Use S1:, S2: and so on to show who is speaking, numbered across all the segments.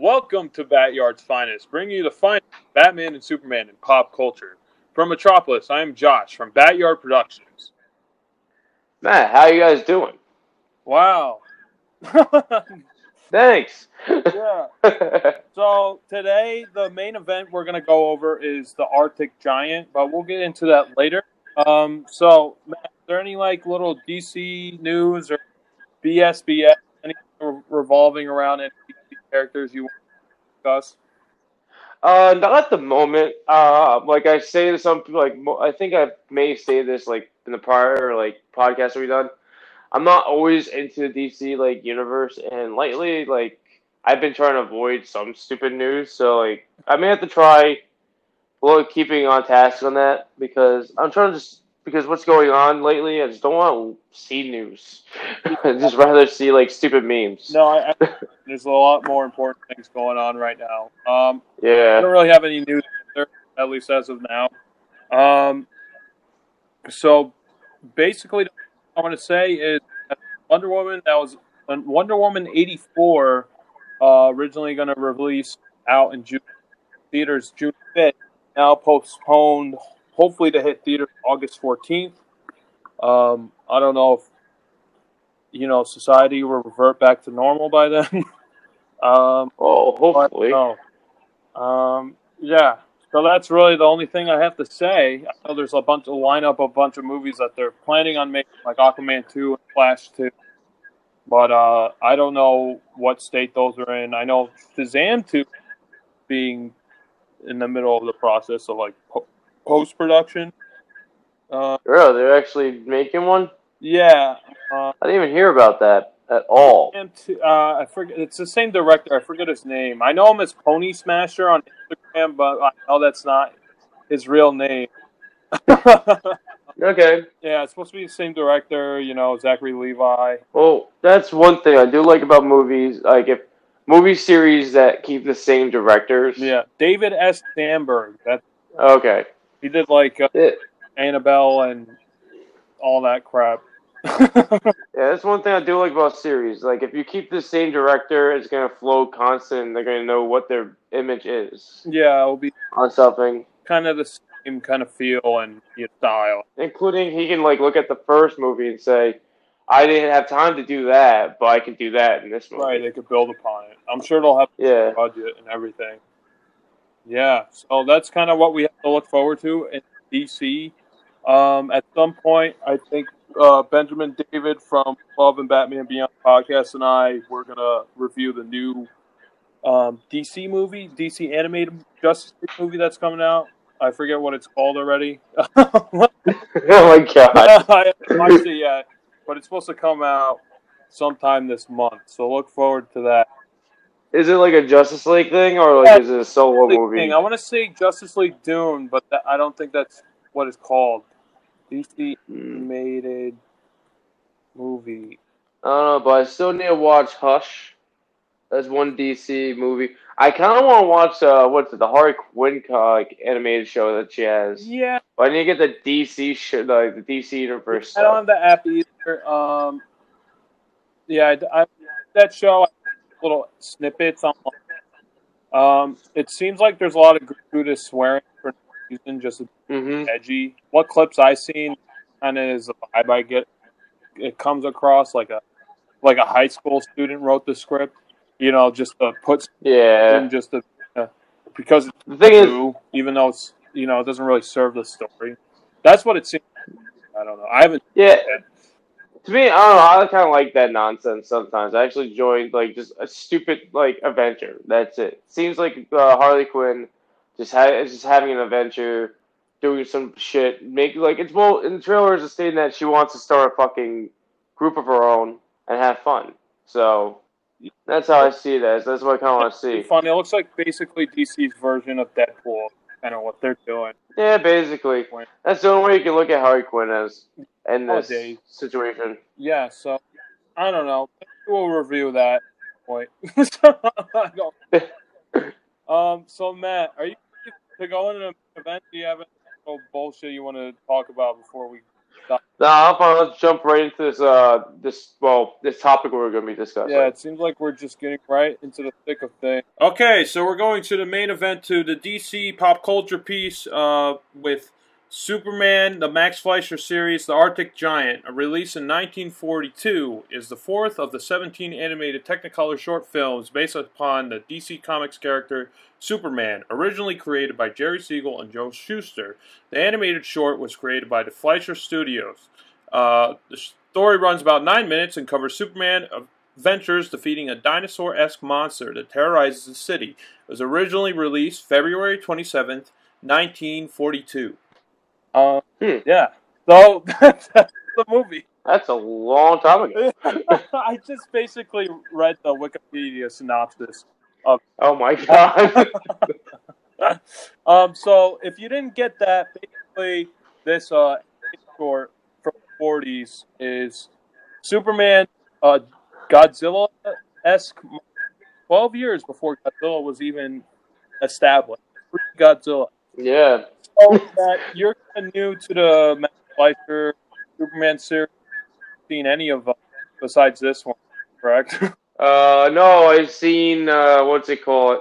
S1: Welcome to Batyard's Finest, bringing you the finest Batman and Superman in pop culture. From Metropolis, I am Josh from Batyard Productions.
S2: Matt, how you guys doing?
S1: Wow.
S2: Thanks.
S1: yeah. So today, the main event we're going to go over is the Arctic Giant, but we'll get into that later. Um, so, Matt, is there any like little DC news or BSBS, anything revolving around DC characters you want to discuss?
S2: Uh, not at the moment. Uh, like I say to some people, like I think I may say this like in the prior like podcast we done. I'm not always into the DC like universe, and lately like I've been trying to avoid some stupid news. So like I may have to try, well, keeping on task on that because I'm trying to just because what's going on lately, I just don't want to see news. I just rather see like stupid memes.
S1: No, I, I, there's a lot more important things going on right now. Um,
S2: yeah, I
S1: don't really have any news, there, at least as of now. Um, so basically, what I want to say is Wonder Woman that was uh, Wonder Woman eighty four, uh, originally going to release out in June theaters June fifth, now postponed, hopefully to hit theaters August fourteenth. Um, I don't know if you know society will revert back to normal by then. um,
S2: Oh,
S1: but
S2: hopefully.
S1: no. Um, yeah. So that's really the only thing I have to say. I know there's a bunch of lineup, a bunch of movies that they're planning on making, like Aquaman two and Flash two. But uh, I don't know what state those are in. I know Shazam two being in the middle of the process of like post production. Uh,
S2: Really, they're actually making one.
S1: yeah. Uh,
S2: I didn't even hear about that at all.
S1: Shazam 2, uh, I forget. It's the same director. I forget his name. I know him as Pony Smasher on Instagram, but I know that's not his real name.
S2: Okay.
S1: yeah, it's supposed to be the same director. You know, Zachary Levi.
S2: Well, that's one thing I do like about movies. Like if movie series that keep the same directors.
S1: Yeah, David F. Sandberg. That
S2: Okay.
S1: He did like uh,
S2: It,
S1: Annabelle and all that crap.
S2: yeah, that's one thing I do like about series. Like if you keep the same director, it's gonna flow constant. And they're gonna know what their image is
S1: yeah, it'll be
S2: on something.
S1: kind of the same kind of feel and style.
S2: Including he can like look at the first movie and say, "I didn't have time to do that, but I can do that in this movie."
S1: Right, they could build upon it. I'm sure they'll have
S2: Yeah.
S1: budget and everything. Yeah, so that's kind of what we have to look forward to in DC. Um, at some point, I think uh, Benjamin David from Love and Batman Beyond podcast and I we're gonna review the new um, DC movie, DC animated Justice League movie that's coming out. I forget what it's called already.
S2: oh my god.
S1: I haven't watched it yet, but it's supposed to come out sometime this month. So look forward to that.
S2: Is it like a Justice League thing or like is it a solo
S1: League
S2: movie?
S1: thing. I want to say Justice League Dune, but that, I don't think that's what it's called. DC
S2: Hmm.
S1: animated movie.
S2: I don't know, but I still need to watch Hush. That's one DC movie. I kind of want to watch uh, what's it, the Harley Quinn uh, like, animated show that she has.
S1: Yeah,
S2: But I need to get the DC shit, like the DC universe
S1: I don't
S2: stuff.
S1: have the app either. Um, yeah, I, I- that show little snippets on. Um, it seems like there's a lot of gratuitous swearing for no reason, just
S2: hmm
S1: edgy. What clips I've seen kind of is the vibe I get. It comes across like a like a high school student wrote the script. You know, just to put
S2: Yeah.
S1: in just to, uh, because
S2: The thing is,
S1: even though it's you know it doesn't really serve the story. That's what it seems. I don't know. I haven't.
S2: yeah. To me, I don't know. I kind of like that nonsense sometimes. I actually joined like just a stupid like adventure. That's it. Seems like uh, Harley Quinn just ha- is just having an adventure, doing some shit. Make like it's well in the trailers. It's stating that she wants to start a fucking group of her own and have fun. So that's how I see it as. That's what I kind of want to see.
S1: It's funny. It looks like basically DC's version of Deadpool. Kind of what they're doing.
S2: Yeah, basically. That's the only way you can look at Harley Quinn as in this
S1: Nowadays.
S2: situation.
S1: Yeah. So I don't know. We'll review that. Point. Um. So Matt, are you to go in an event? Do you have any bullshit you want to talk about before we stop.
S2: Nah, I'm fine. Let's jump right into this. Uh, this well, this topic we're going to be discussing.
S1: Yeah, it seems like we're just getting right into the thick of things.
S3: Okay, so we're going to the main event to the DC pop culture piece uh, with Superman, the Max Fleischer series, The Arctic Giant, a release in 1942, is the fourth of the 17 animated Technicolor short films based upon the DC Comics character Superman, originally created by Jerry Siegel and Joe Shuster. The animated short was created by the Fleischer Studios. Uh, the story runs about nine minutes and covers Superman adventures defeating a dinosaur-esque monster that terrorizes the city. It was originally released February 27, 1942.
S1: Uh,
S2: Hmm.
S1: Yeah. So that's the movie.
S2: That's a long time ago.
S1: I just basically read the Wikipedia synopsis. Of.
S2: Oh my god.
S1: Um, so if you didn't get that, basically this uh short from the 40s is Superman, uh, Godzilla esque, 12 years before Godzilla was even established. Godzilla.
S2: yeah.
S1: So that you're kind of new to the Max Fleischer Superman series. Seen any of them besides this one, correct?
S2: Uh, no, I've seen uh, what's it called?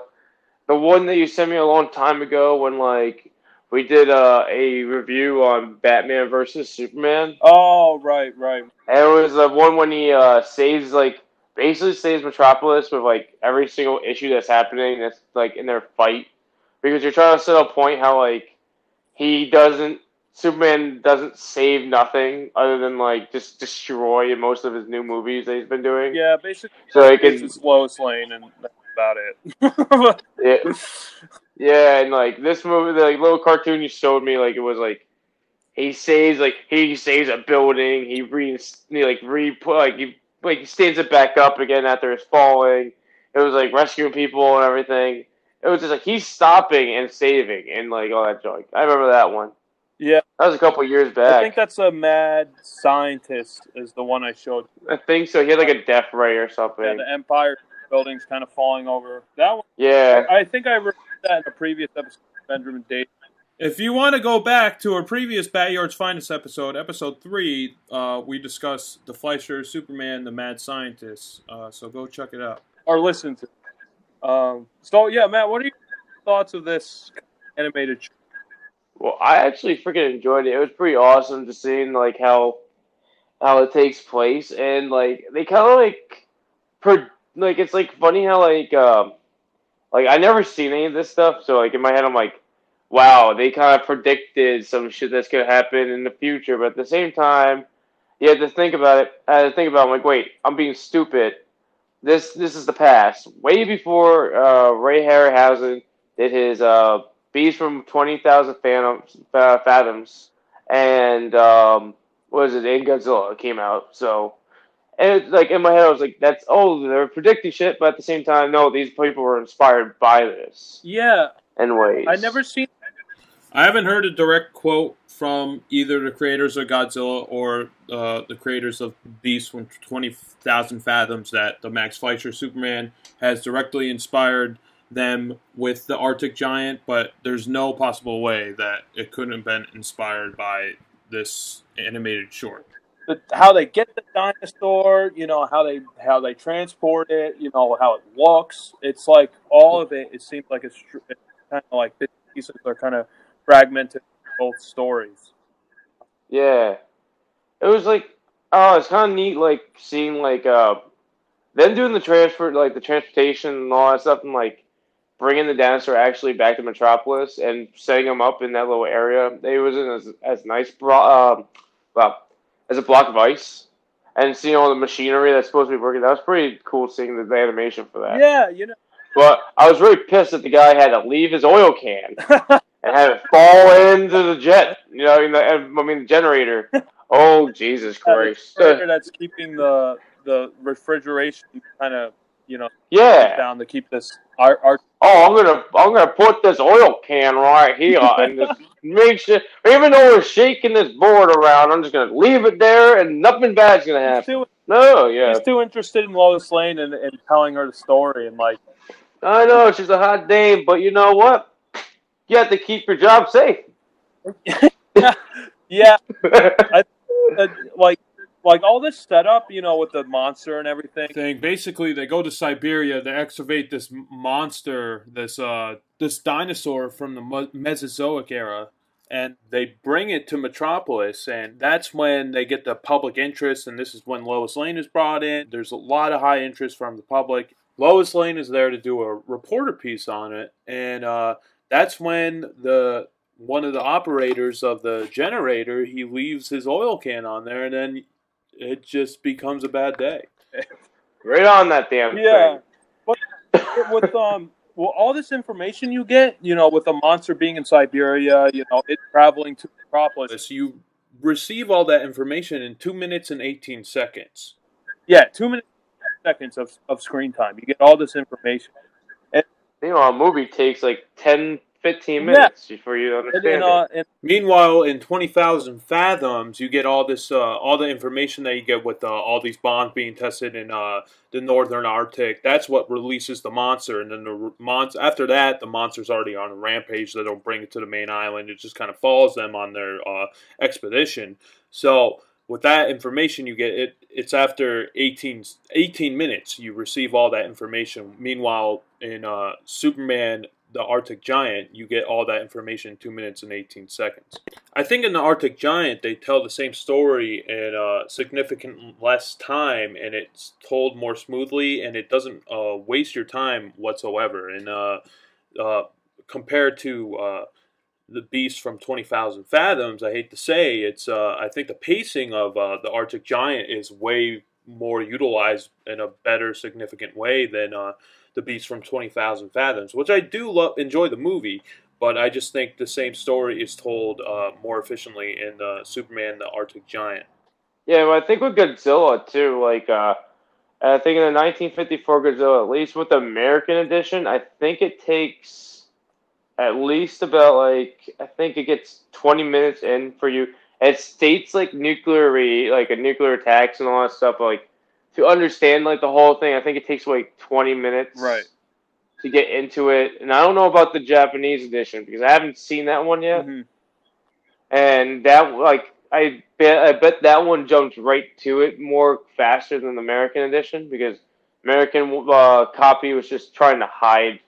S2: The one that you sent me a long time ago when like we did uh, a review on Batman versus Superman.
S1: oh, right, right.
S2: And it was the one when he uh, saves like basically saves Metropolis with like every single issue that's happening that's like in their fight because you're trying to set a point how like he doesn't Superman doesn't save nothing other than like just destroy in most of his new movies that he's been doing.
S1: Yeah, basically,
S2: So like
S1: it's just Lois Lane, and that's about it.
S2: yeah, yeah, and like this movie, the like, little cartoon you showed me, like it was like he saves like he saves a building, he re he, like re like he like he stands it back up again after it's falling. It was like rescuing people and everything. It was just like he's stopping and saving and like all that junk. I remember that one.
S1: Yeah.
S2: That was a couple years back.
S1: I think that's a mad scientist is the one I showed.
S2: I think so. He had like a death ray or something.
S1: Yeah, the Empire building's kind of falling over. That one,
S2: Yeah.
S1: I think I read that in a previous episode of Benjamin Davis.
S3: If you want to go back to our previous Bat Yard's Finest episode, episode three, uh, we discussed the Fleischer, Superman, the Mad Scientist. Uh, so go check it out.
S1: or listen to. Um, so yeah, Matt, what are your thoughts of this animated? Show?
S2: Well, I actually freaking enjoyed it. It was pretty awesome to seeing like how how it takes place and like they kind of like per like it's like funny how like um like I never seen any of this stuff, so like in my head I'm like, wow, they kind of predicted some shit that's gonna happen in the future, but at the same time, you have to think about it. I had to think about. It, I'm like, wait, I'm being stupid. This this is the past, way before uh, Ray Harryhausen did his uh, Beast from Twenty Thousand Fathoms, Fathoms, and um, what was it? And Godzilla came out. So, and it's like in my head, I was like, "That's oh, they're predicting shit," but at the same time, no, these people were inspired by this
S1: Yeah,
S2: in ways.
S1: I never seen.
S3: I haven't heard a direct quote from either the creators of Godzilla or uh, the creators of Beast from 20,000 Fathoms that the Max Fleischer Superman has directly inspired them with the Arctic Giant, but there's no possible way that it couldn't have been inspired by this animated short.
S1: how they get the dinosaur, you know, how they how they transport it, you know, how it walks. It's like all of it. It seems like it's, kind of like pieces are kind of fragmented both stories.
S2: Yeah, it was like oh, it's kind of neat, like seeing like uh them doing the transfer, like the transportation and all that stuff, and like bringing the dinosaur actually back to Metropolis and setting them up in that little area. It wasn't as as nice, bro- um, well, as a block of ice, and seeing all the machinery that's supposed to be working. That was pretty cool seeing the, the animation for that.
S1: Yeah, you know.
S2: But I was really pissed that the guy had to leave his oil can and have it fall into the jet. You know, in the, I mean the generator. Oh Jesus Christ!
S1: that's keeping the the refrigeration kind of you know
S2: Yeah.
S1: down to keep this our, our
S2: Oh, I'm gonna I'm gonna put this oil can right here and just make sure. Even though we're shaking this board around, I'm just gonna leave it there and nothing bad's gonna happen.
S1: too,
S2: No, yeah,
S1: he's too interested in Lois Lane and, and telling her the story and like
S2: I know she's a hot dame, but you know what? You have to keep your job safe.
S1: yeah uh, like like all this setup, you know, with the monster and everything.
S3: thing. Basically, they go to Siberia. to excavate this monster, this uh, this dinosaur from the Mesozoic era, and they bring it to Metropolis. And that's when they get the public interest. And this is when Lois Lane is brought in. There's a lot of high interest from the public. Lois Lane is there to do a reporter piece on it, and uh, that's when the one of the operators of the generator he leaves his oil can on there, and then it just becomes a bad day.
S2: Right on that damn
S1: Yeah,
S2: thing.
S1: but with um, well, all this information you get, you know, with the monster being in Siberia, you know, it traveling to Metropolis.
S3: You receive all that information in two minutes and 18 seconds.
S1: Yeah, two minutes, seconds of, of screen time. You get all this information.
S2: You know, a movie takes like 10, 15
S1: Yeah.
S2: minutes before you understand
S1: and, uh, and
S3: Meanwhile, in 20,000 fathoms, you get all this, uh, all the information that you get with uh, all these bombs being tested in uh, the northern Arctic. That's what releases the monster, and then the mon- after that, the monster's already on a rampage. They don't bring it to the main island. It just kind of follows them on their uh, expedition. So with that information you get it it's after 18, 18 minutes you receive all that information. Meanwhile in uh, superman the arctic giant you get all that information in 2 minutes and 18 seconds. I think in the arctic giant they tell the same story in uh, significant less time and it's told more smoothly and it doesn't uh, waste your time whatsoever. And uh, uh, compared to uh, the beast from 20,000 fathoms, I hate to say, it's uh, I think the pacing of uh, the Arctic Giant is way more utilized in a better, significant way than uh, the beast from 20,000 fathoms, which I do love, enjoy the movie, but I just think the same story is told uh, more efficiently in uh, Superman, the Arctic Giant.
S2: Yeah, well, I think with Godzilla too, like uh, I think in the 1954 Godzilla, at least with the American edition, I think it takes at least about like I think it gets 20 minutes in for you. It states like nuclear, re- like a nuclear attacks and all that stuff. Like to understand like the whole thing, I think it takes like 20 minutes,
S1: Right.
S2: to get into it. And I don't know about the Japanese edition because I haven't seen that one yet.
S1: Mhm.
S2: and that like I bet I bet that one jumps right to it more faster than the American edition because American uh, copy was just trying to hide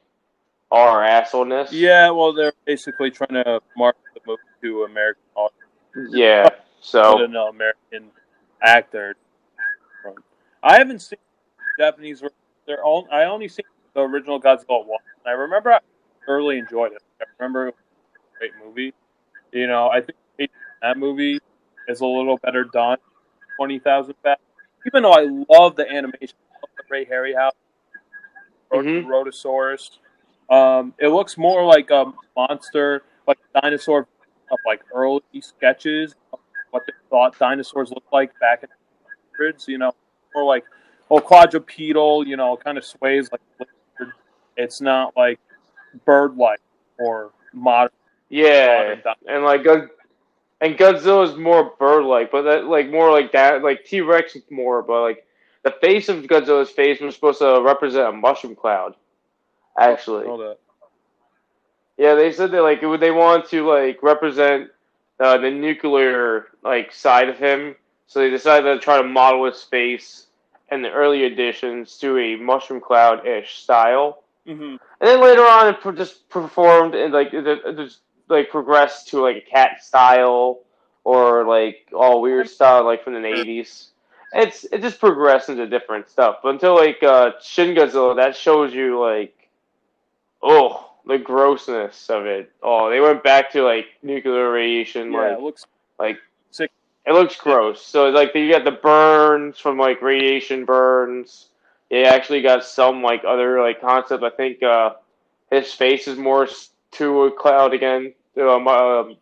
S2: our assholeness.
S1: yeah, well, they're basically trying to market the movie to American audience,
S2: yeah. So
S1: an American actor. I haven't seen Japanese. They're all, I only seen the original Godzilla one. I remember I thoroughly enjoyed it. I remember it was a great movie. You know, I think that movie is a little better done. Twenty thousand fat. Even though I love the animation, I love the Ray Harryhausen,
S2: Mhm.
S1: Rhedosaurus. Um, it looks more like a monster, like a dinosaur of like early sketches of what they thought dinosaurs looked like back in the hundreds. You know, more like oh quadrupedal. You know, kind of sways like lizard. It's not like bird-like or modern.
S2: yeah,
S1: modern
S2: and like God, and Godzilla is more bird-like, but that like more like that. Like T Rex is more, but like the face of Godzilla's face was supposed to represent a mushroom cloud. Actually,
S1: Hold.
S2: Yeah, they said that like would- they want to like represent uh, the nuclear like side of him, so they decided to try to model his face in the early editions to a mushroom cloud ish style,
S1: hmm
S2: and then later on it pro- just performed and like it, it just like progressed to like a cat style or like all weird style like from the eighties. It's it just progressed into different stuff, but until like uh, Shin Godzilla, that shows you like oh the grossness of it. Oh, they went back to like nuclear radiation,
S1: Yeah,
S2: like
S1: it looks
S2: like
S1: Sick.
S2: it looks gross. So like you got the burns from like radiation burns. They actually got some like other like concept. I think uh, his face is more to a cloud again, to a, um,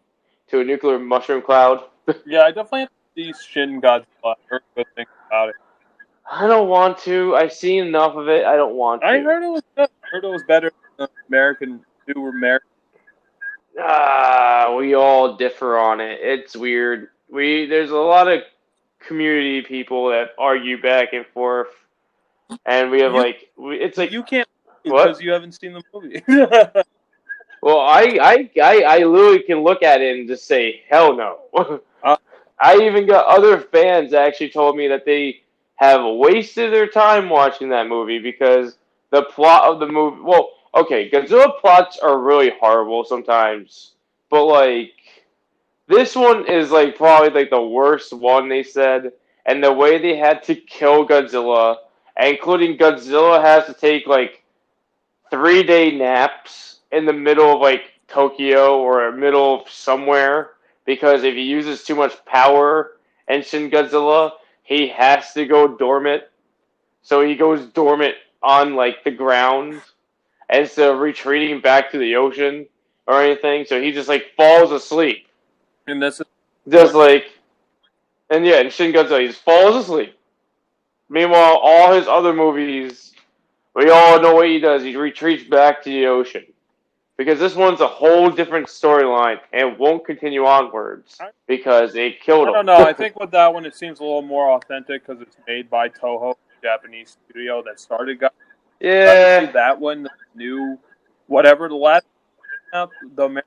S2: to a nuclear mushroom cloud.
S1: yeah. I definitely have to see Shin Godzilla. Heard good things about it.
S2: I don't want to. I've seen enough of it. I don't want to.
S1: I heard it was good. I heard it was better American new American.
S2: Ah, we all differ on it. It's weird. We there's a lot of community people that argue back and forth, and we have
S1: You-
S2: like we, it's like
S1: you can't
S2: What?
S1: because you haven't seen the movie.
S2: well, I I I I literally can look at it and just say hell no. I even got other fans that actually told me that they have wasted their time watching that movie because the plot of the movie. Well, okay, Godzilla plots are really horrible sometimes, but like this one is like probably like the worst one they said, and the way they had to kill Godzilla, including Godzilla has to take like three day naps in the middle of like Tokyo or middle of somewhere because if he uses too much power in Shin Godzilla, he has to go dormant. So he goes dormant on like the ground instead of retreating back to the ocean or anything. So he just like falls asleep.
S1: And that's is
S2: Just like and yeah, and Shin Godzilla, he just falls asleep. Meanwhile, all his other movies, we all know what he does. He retreats back to the ocean. Because this one's a whole different storyline and won't continue onwards because they killed
S1: I
S2: him.
S1: don't know. I think with that one, it seems a little more authentic because it's made by Toho, the Japanese studio that started. Got
S2: yeah.
S1: that one, the new whatever the last the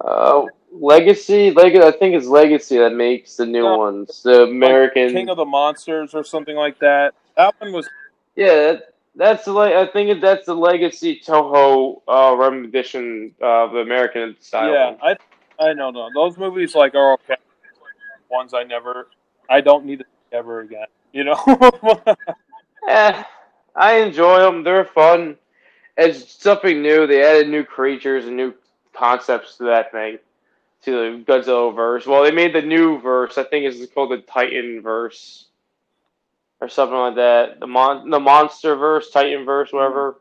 S2: Uh, Legacy, Leg- I think it's Legacy that makes the new
S1: No.
S2: ones. The American.
S1: King of the Monsters or something like that. That one was
S2: yeah, that, that's the. le- I think that's the Legacy Toho uh, rendition of the American style.
S1: yeah.
S2: one.
S1: I I don't know. Those movies like are okay. Ones I never, I don't need to ever again. You know.
S2: Eh, I enjoy them. They're fun. It's something new. They added new creatures and new concepts to that thing, to the Godzilla verse. Well, they made the new verse. I think it's called the Titan verse, or something like that. The mon, the monster verse, Titan verse, whatever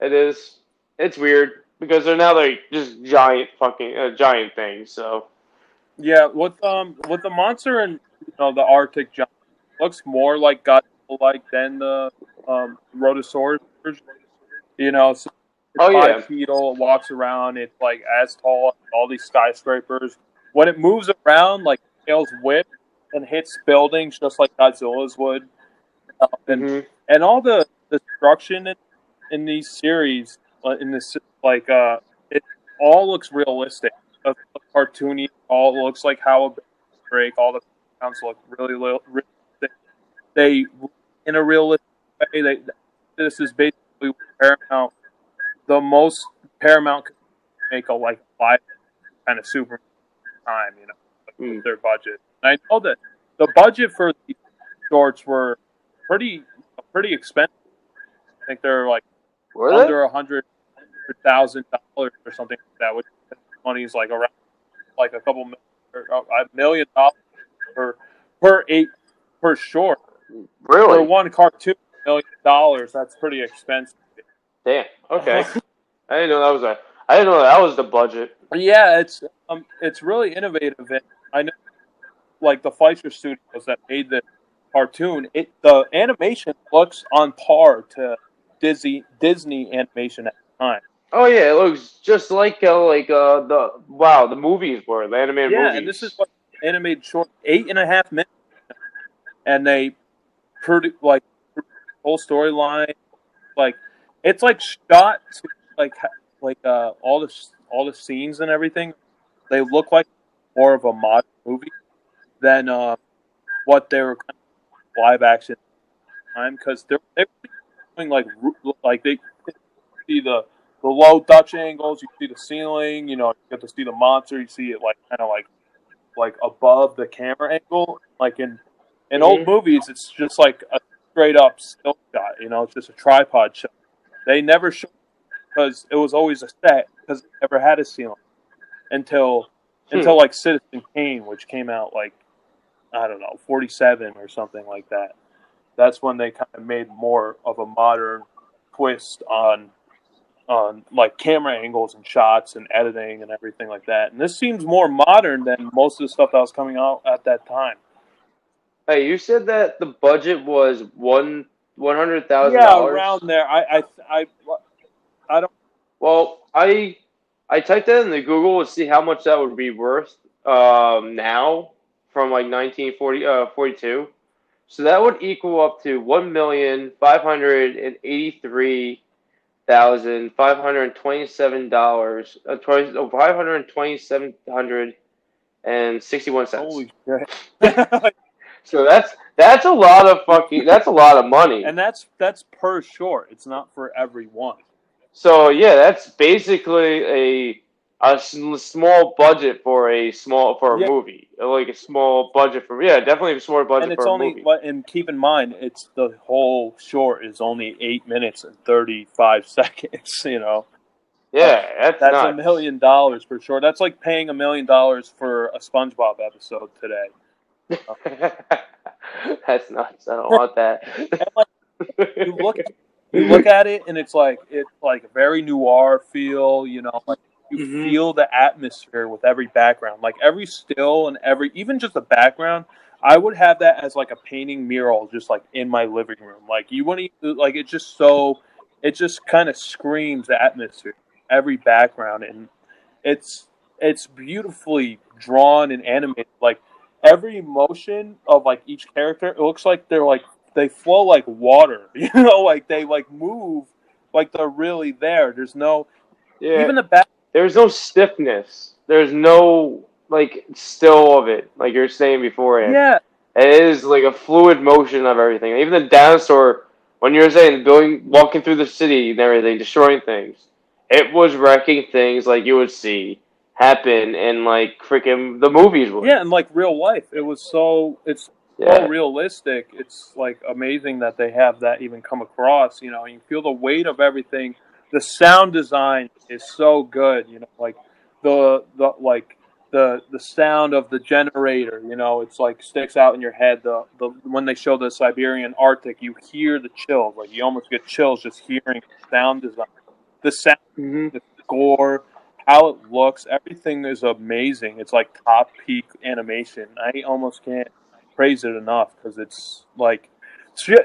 S2: it is. It's weird because they're now like just giant fucking uh, giant things. So
S1: Yeah, with um with the monster and you know the Arctic giant looks more like Godzilla like than the um Rhedosaurus. You know, so
S2: Oh, yeah.
S1: bipedal, it walks around, it's like as tall as all these skyscrapers. When it moves around, like tails whip and hits buildings just like Godzilla's would. Uh, and
S2: mhm.
S1: and all the destruction in, in these series, uh, in this like uh, it all looks realistic. Looks cartoony. All looks like how a break. All the sounds look really li- realistic. They in a realistic way. They this is basically Paramount. The most Paramount could make a like live kind of super time, you know, with
S2: Mm.
S1: their budget. And I know that the budget for the shorts were pretty pretty expensive. I think they're like
S2: Were
S1: under a hundred thousand dollars or something like that, which money is like around like a couple million, or a million dollars per per eight per short
S2: Really, for
S1: one cartoon. Million dollars. That's pretty expensive.
S2: Damn. Okay. I didn't know that was a. I didn't know that was the budget.
S1: Yeah, it's um, it's really innovative. And I know, like the Fleischer Studios that made the cartoon, it the animation looks on par to Disney Disney animation at the time.
S2: Oh yeah, it looks just like uh, like uh, the wow the movies were the animated
S1: yeah,
S2: movies.
S1: and this is what animated short eight and a half minutes, and they produce like whole storyline, like it's like shot to like like uh all the all the scenes and everything. They look like more of a modern movie than uh, what they were kind of live action time because they're they were doing like like they see the the low Dutch angles, you see the ceiling, you know, you get to see the monster, you see it like kind of like like above the camera angle. Like in in old
S2: Mhm.
S1: movies, it's just like a straight up still shot. You know, it's just a tripod shot. They never showed because it was always a set because it never had a ceiling until
S2: Hmm.
S1: until like Citizen Kane, which came out like I don't know forty seven or something like that. That's when they kind of made more of a modern twist on on like camera angles and shots and editing and everything like that. And this seems more modern than most of the stuff that was coming out at that time.
S2: Hey, you said that the budget was one one hundred thousand
S1: Yeah, around there. I I I I don't.
S2: Well, I I typed that in the Google to see how much that would be worth um, now from like 1940 uh, 42. So that would equal up to one million five hundred and eighty three thousand five hundred twenty seven dollars. Uh, five hundred twenty seven hundred and sixty-one cents.
S1: Holy shit!
S2: So that's that's a lot of fucking. That's a lot of money.
S1: and that's that's per short. It's not for everyone.
S2: So yeah, that's basically a a small budget for a small for a
S1: Yeah.
S2: movie, like a small budget for yeah, definitely a small budget
S1: and it's
S2: for a
S1: only and keep in mind it's the whole short is only eight minutes and 35 seconds you know
S2: yeah, that's,
S1: that's a million dollars for sure that's like paying a million dollars for a spongebob episode today
S2: that's nuts. I don't want that.
S1: you look at you look at it and it's like it's like a very noir feel you know like you
S2: Mm-hmm.
S3: Mhm.
S1: feel the atmosphere with every background like every still and every even just the background i would have that as like a painting mural just like in my living room like you wouldn't even- like it's just so it just kind of screams the atmosphere every background and it's it's beautifully drawn and animated like every emotion of like each character it looks like they're like they flow like water you know like they like move like they're really there there's no
S2: yeah,
S1: even the back
S2: there's no stiffness. There's no like still of it, like you're saying before.
S1: yeah
S2: It is like a fluid motion of everything. Even the dinosaur, when you were saying going, walking through the city and everything, destroying things, it was wrecking things like you would see happen in like freaking the movies would.
S1: yeah and like real life. It was so it's
S2: yeah.
S1: so realistic. It's like amazing that they have that even come across you know. You feel the weight of everything. The sound design is so good you know like the the like the the sound of the generator you know it's like sticks out in your head. The the when they show the siberian arctic you hear the chills. Like you almost get chills just hearing the sound design. The sound
S2: hmm
S1: the score, how it looks, everything is amazing. It's like top peak animation. I almost can't praise it enough because it's like,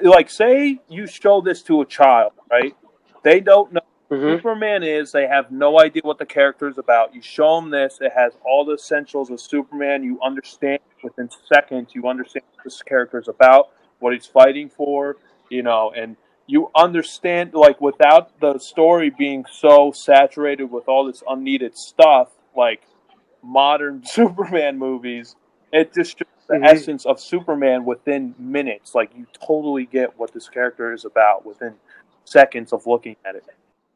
S1: like say you show this to a child, right? They don't know
S2: hmm
S1: who Superman is. They have no idea what the character is about. You show them this. It has all the essentials of Superman. You understand within seconds. You understand what this character is about, what he's fighting for. You know, and you understand like without the story being so saturated with all this unneeded stuff, like modern Superman movies. It just shows the
S2: Mhm.
S1: essence of Superman within minutes. Like you totally get what this character is about within seconds of looking at it.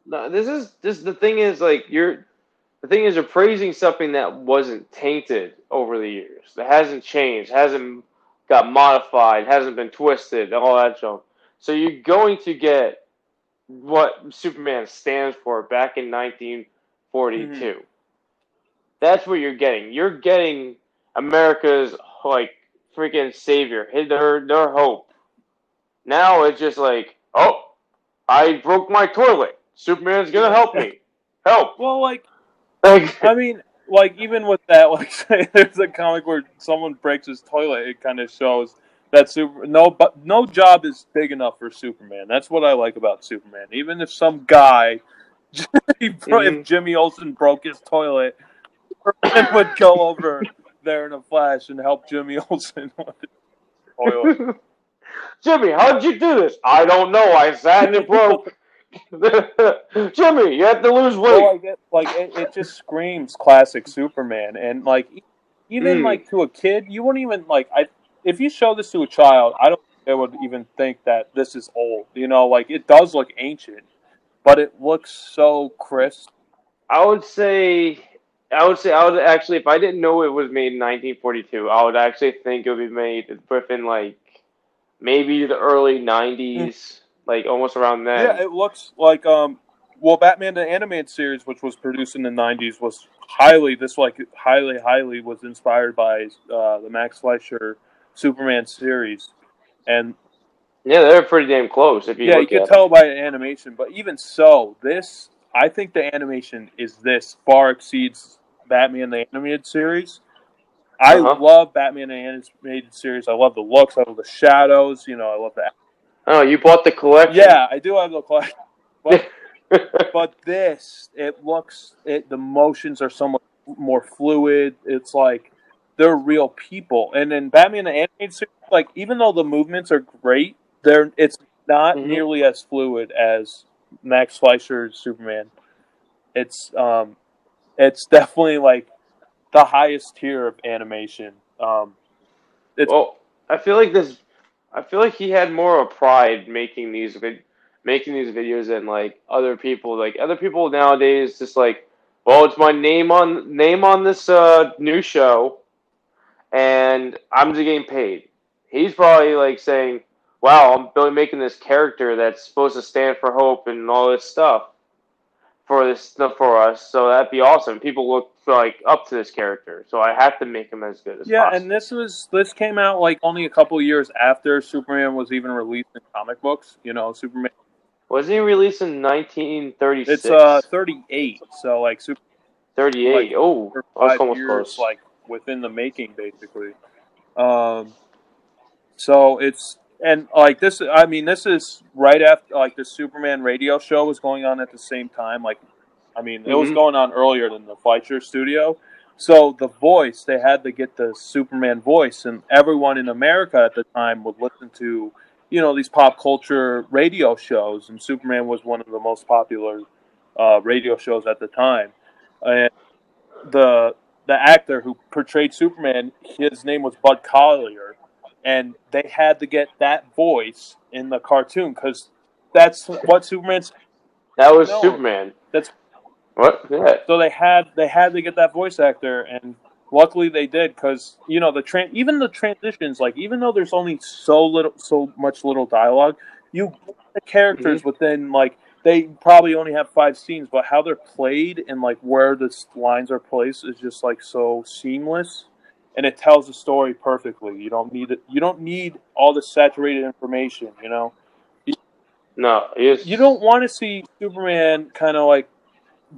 S2: No, this is this. The thing is, like you're. The thing is, you're praising something that wasn't tainted over the years. That hasn't changed, hasn't got modified, hasn't been twisted, all that junk. So you're going to get what Superman stands for back in 1942. Mm-hmm. That's what you're getting. You're getting America's like freaking savior, their their hope. Now it's just like, oh, I broke my toilet. Superman's gonna help me. Help!
S1: Well, like
S2: Like,
S1: I mean, like even with that, like say there's a comic where someone breaks his toilet, it kind of shows that super no but no job is big enough for Superman. That's what I like about Superman. Even if some guy, if Jimmy Olsen broke his toilet, Superman would go over there in a flash and help Jimmy Olsen with his toilet.
S2: Jimmy, how'd you do this? I don't know. I sat and it broke. Jimmy, you have to lose weight.
S1: Well, like it, like it, it just screams classic Superman, and like even
S2: Mm.
S1: like to a kid, you wouldn't even like I. If you show this to a child, I don't think they would even think that this is old. You know, like it does look ancient, but it looks so crisp.
S2: I would say, I would say, I would actually, if I didn't know it was made in 1942, I would actually think it would be made within like maybe the early 90s, like almost around then.
S1: Yeah, it looks like um. Well, Batman the animated series, which was produced in the '90s, was highly this like highly highly was inspired by uh, the Max Fleischer Superman series, and
S2: yeah, they're pretty damn close. If you
S1: yeah, you can tell by the animation. But even so, this I think the animation is this far exceeds Batman the animated series. I
S2: Uh-huh.
S1: love Batman the animated series. I love the looks. I love the shadows. You know, I love that.
S2: Oh, you bought the collection.
S1: Yeah, I do have the collection. But but this, it looks it. The motions are so much more fluid. It's like they're real people. And in Batman the animated series, like even though the movements are great, they're it's not
S2: Mhm.
S1: nearly as fluid as Max Fleischer's Superman. It's um, it's definitely like the highest tier of animation. Um, it's
S2: Well, I feel like this. I feel like he had more of a pride making these making these videos than like other people. Like other people nowadays, just like, well, it's my name on name on this uh, new show, and I'm just getting paid. He's probably like saying, "Wow, I'm really making this character that's supposed to stand for hope and all this stuff for this stuff for us." So that'd be awesome. People look like up to this character, so I have to make him as good as
S1: yeah,
S2: possible.
S1: and this was this came out like only a couple years after Superman was even released in comic books. You know, Superman.
S2: Wasn't he released in 1936?
S1: It's uh 38, so like Super
S2: 38.
S1: like,
S2: oh, was
S1: five
S2: almost
S1: years,
S2: close.
S1: like within the making, basically. Um, so it's and like this. I mean, this is right after like the Superman radio show was going on at the same time. Like, I mean, it was
S2: Mhm.
S1: going on earlier than the Fleischer Studio. So the voice, they had to get the Superman voice, and everyone in America at the time would listen to, you know, these pop culture radio shows, and Superman was one of the most popular uh, radio shows at the time. And the the actor who portrayed Superman, his name was Bud Collyer, and they had to get that voice in the cartoon because that's what Superman's.
S2: that was
S1: no.
S2: Superman.
S1: That's-
S2: what? Yeah.
S1: So they had they had to get that voice actor, and luckily they did because you know the tran- even the transitions, like even though there's only so little so much little dialogue, you get the characters mm-hmm. within like they probably only have five scenes, but how they're played and like where the lines are placed is just like so seamless, and it tells the story perfectly. You don't need it. You don't need all the saturated information. You know,
S2: No,
S1: you don't want to see Superman kind of like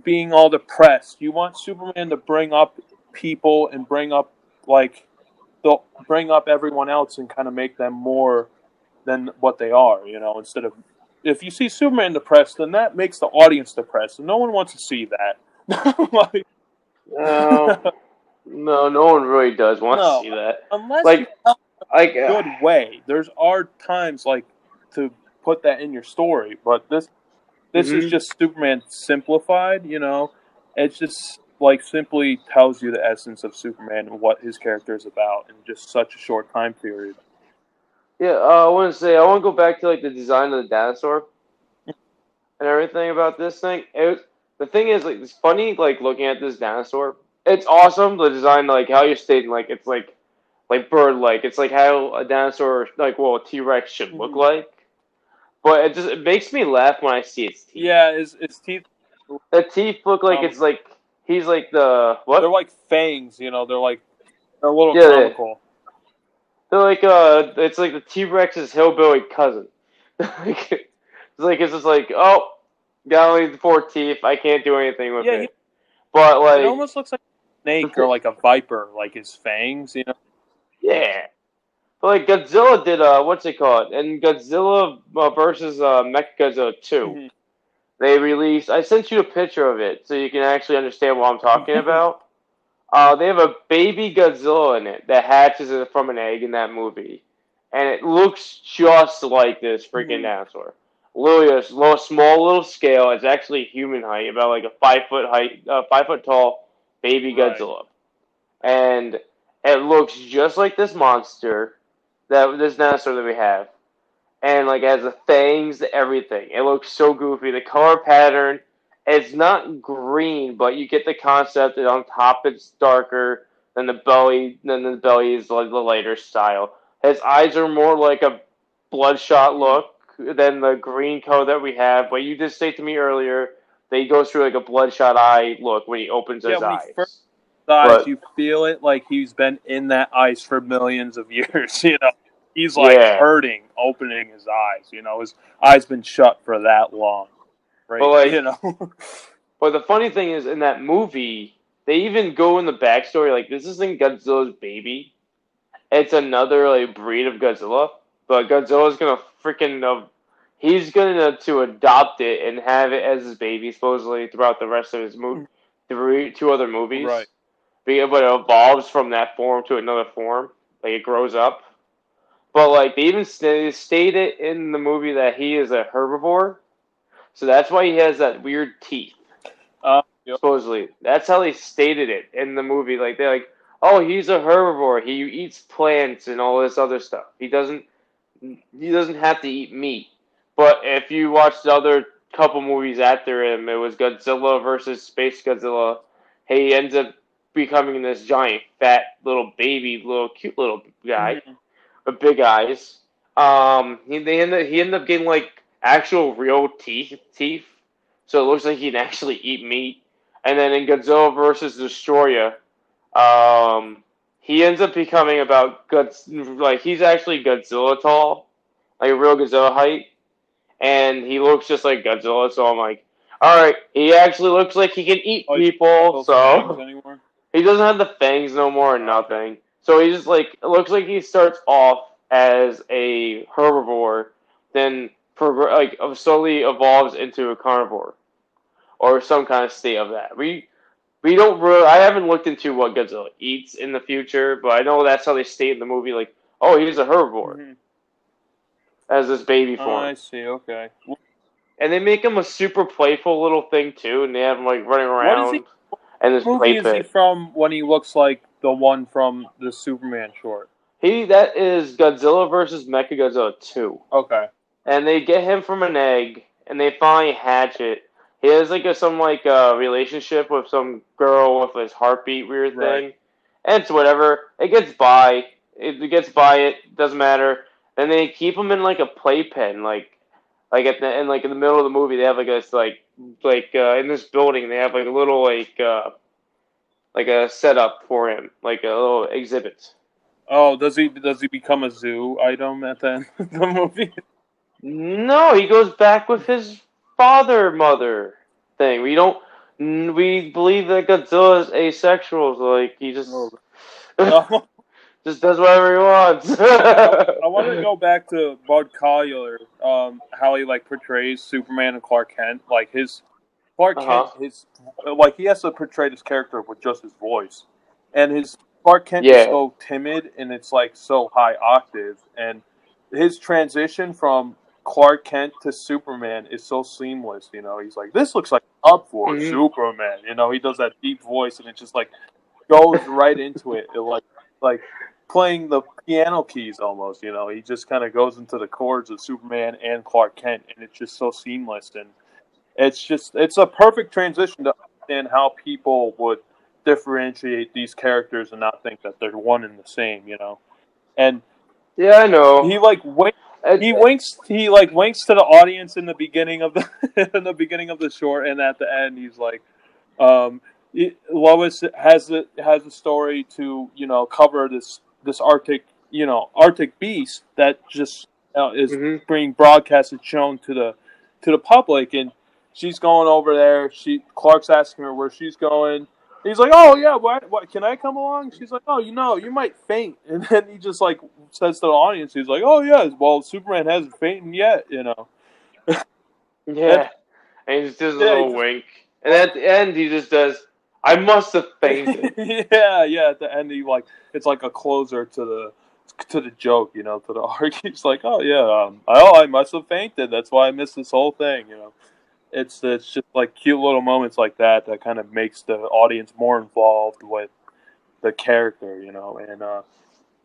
S1: being all depressed. You want Superman to bring up people and bring up like the bring up everyone else and kind of make them more than what they are. You know, instead of if you see Superman depressed, then that makes the audience depressed, and no one wants to see that. like,
S2: No, no, no one really does want
S1: No.
S2: to see that.
S1: unless
S2: Like, Like,
S1: a good way, there's are times like to put that in your story, but this this is
S2: Mhm.
S1: just Superman simplified. You know, it's just like simply tells you the essence of Superman and what his character is about in just such a short time period.
S2: Yeah, uh, I want to say I want to go back to like the design of the dinosaur and everything about this thing. It was, the thing is, like, it's funny, like looking at this dinosaur. It's awesome. The design, like how you're stating, like it's like like bird like. It's like how a dinosaur, like well, a T Rex should look
S1: Mhm.
S2: like. But it just it makes me laugh when I see its teeth.
S1: Yeah, his, his teeth
S2: The teeth look like
S1: Um,
S2: it's like he's like the what?
S1: they're like fangs. You know, they're like they're a little
S2: Yeah,
S1: comical.
S2: They're like uh, it's like the T Rex's hillbilly cousin. Like, it's like it's just like oh, got only four teeth. I can't do anything with
S1: Yeah,
S2: it.
S1: he-
S2: But like,
S1: it almost looks like a snake or like a viper, like his fangs. You know,
S2: yeah. But like Godzilla did uh, what's it called? And Godzilla uh, versus uh, Mechagodzilla 2
S1: Mhm.
S2: They released. I sent you a picture of it so you can actually understand what I'm talking about. Uh, they have a baby Godzilla in it that hatches from an egg in that movie, and it looks just like this freaking
S1: Mhm.
S2: dinosaur. Literally a slow, small little scale. It's actually human height, about like a five foot height, uh, five foot tall baby
S1: Right.
S2: Godzilla, and it looks just like this monster, that this dinosaur that we have, and like it has the fangs, everything. It looks so goofy. The color pattern, it's not green, but you get the concept that on top it's darker than the belly. Then the belly is like the lighter style. His eyes are more like a bloodshot look than the green color that we have. But you did say to me earlier that he goes through like a bloodshot eye look when he opens
S1: Yeah,
S2: his eyes.
S1: first- eyes, you feel it like he's been in that ice for millions of years. You know, he's like
S2: Yeah.
S1: hurting, opening his eyes. You know, his eyes been shut for that long. Right?
S2: But, like-
S1: you know,
S2: But the funny thing is, in that movie, they even go in the backstory like this isn't Godzilla's baby. It's another like breed of Godzilla, but Godzilla's gonna freaking uh, he's gonna to adopt it and have it as his baby supposedly throughout the rest of his movie, three two other movies.
S1: Right.
S2: Be- But it evolves from that form to another form, like it grows up. But like they even st- stated in the movie that he is a herbivore, so that's why he has that weird teeth.
S1: Yep.
S2: Supposedly, that's how they stated it in the movie. Like they're like, "Oh, he's a herbivore. He eats plants and all this other stuff. He doesn't. He doesn't have to eat meat." But if you watch the other couple movies after him, it was Godzilla versus Space Godzilla. He ends up becoming this giant, fat little baby, little cute little guy
S1: Mhm.
S2: with big eyes. Um, he they end up, he ended up getting like actual real teeth, teeth, so it looks like he can actually eat meat. And then in Godzilla versus Destoroyah, um, he ends up becoming about God's like he's actually Godzilla tall, like a real Godzilla height, and he looks just like Godzilla. So I'm like, all right, he actually looks like he can eat
S1: Oh,
S2: people. So he doesn't have the fangs no more and nothing. So he just like it looks like he starts off as a herbivore, then progr- like slowly evolves into a carnivore, or some kind of state of that. We we don't really. I haven't looked into what Godzilla eats in the future, but I know that's how they state in the movie. Like, oh, he's a herbivore
S1: Mhm.
S2: as this baby
S1: Oh,
S2: form,
S1: I see. Okay.
S2: and they make him a super playful little thing too, and they have him like running
S1: is
S2: around
S1: he-
S2: and this
S1: movie is he from when he looks like the one from the Superman short?
S2: He that is Godzilla versus Mechagodzilla two.
S1: Okay.
S2: And they get him from an egg, and they finally hatch it. He has like a some like uh, relationship with some girl with his heartbeat weird
S1: Right.
S2: thing, and it's whatever. It gets by. It gets by. It doesn't matter. And they keep him in like a playpen, like like at the and like in the middle of the movie, they have like this like like uh, in this building, they have like a little like uh, like a setup for him, like a little exhibit.
S1: Oh, does he does he become a zoo item at the end of the movie?
S2: No, he goes back with his father mother thing. We don't. We believe that Godzilla is asexual. So like he just
S1: Oh.
S2: Just does whatever he wants.
S1: I want to go back to Bud Collyer, um, how he like portrays Superman and Clark Kent. Like his Clark
S2: Uh-huh.
S1: Kent, his like he has to portray this character with just his voice, and his Clark Kent
S2: Yeah.
S1: is so timid and it's like so high octave, and his transition from Clark Kent to Superman is so seamless. You know, he's like, "This looks like up for
S2: Mhm.
S1: Superman." You know, he does that deep voice, and it just like goes right into it. It like like playing the piano keys almost. You know, he just kind of goes into the chords of Superman and Clark Kent, and it's just so seamless. And it's just it's a perfect transition to understand how people would differentiate these characters and not think that they're one and the same. You know, and
S2: yeah, I know.
S1: he like wait he winks he like winks to the audience in the beginning of the in the beginning of the short and at the end he's like um it- Lois has a has a story to you know cover this this arctic you know arctic beast that just uh, is
S2: Mhm.
S1: being broadcasted shown to the to the public and she's going over there she Clark's asking her where she's going He's like, "Oh yeah, what? What? Can I come along?" She's like, "Oh, you know, you might faint." And then he just like says to the audience, "He's like, oh yeah, well, Superman hasn't fainted yet, you know."
S2: yeah, and he just does a
S1: Yeah,
S2: little
S1: just-
S2: wink, and at the end he just does. I must have fainted.
S1: yeah, yeah. At the end, he like it's like a closer to the to the joke, you know, to the arc. He's like, "Oh yeah, um, oh I must have fainted. That's why I missed this whole thing," you know. It's it's just like cute little moments like that that kind of makes the audience more involved with the character, you know. And uh,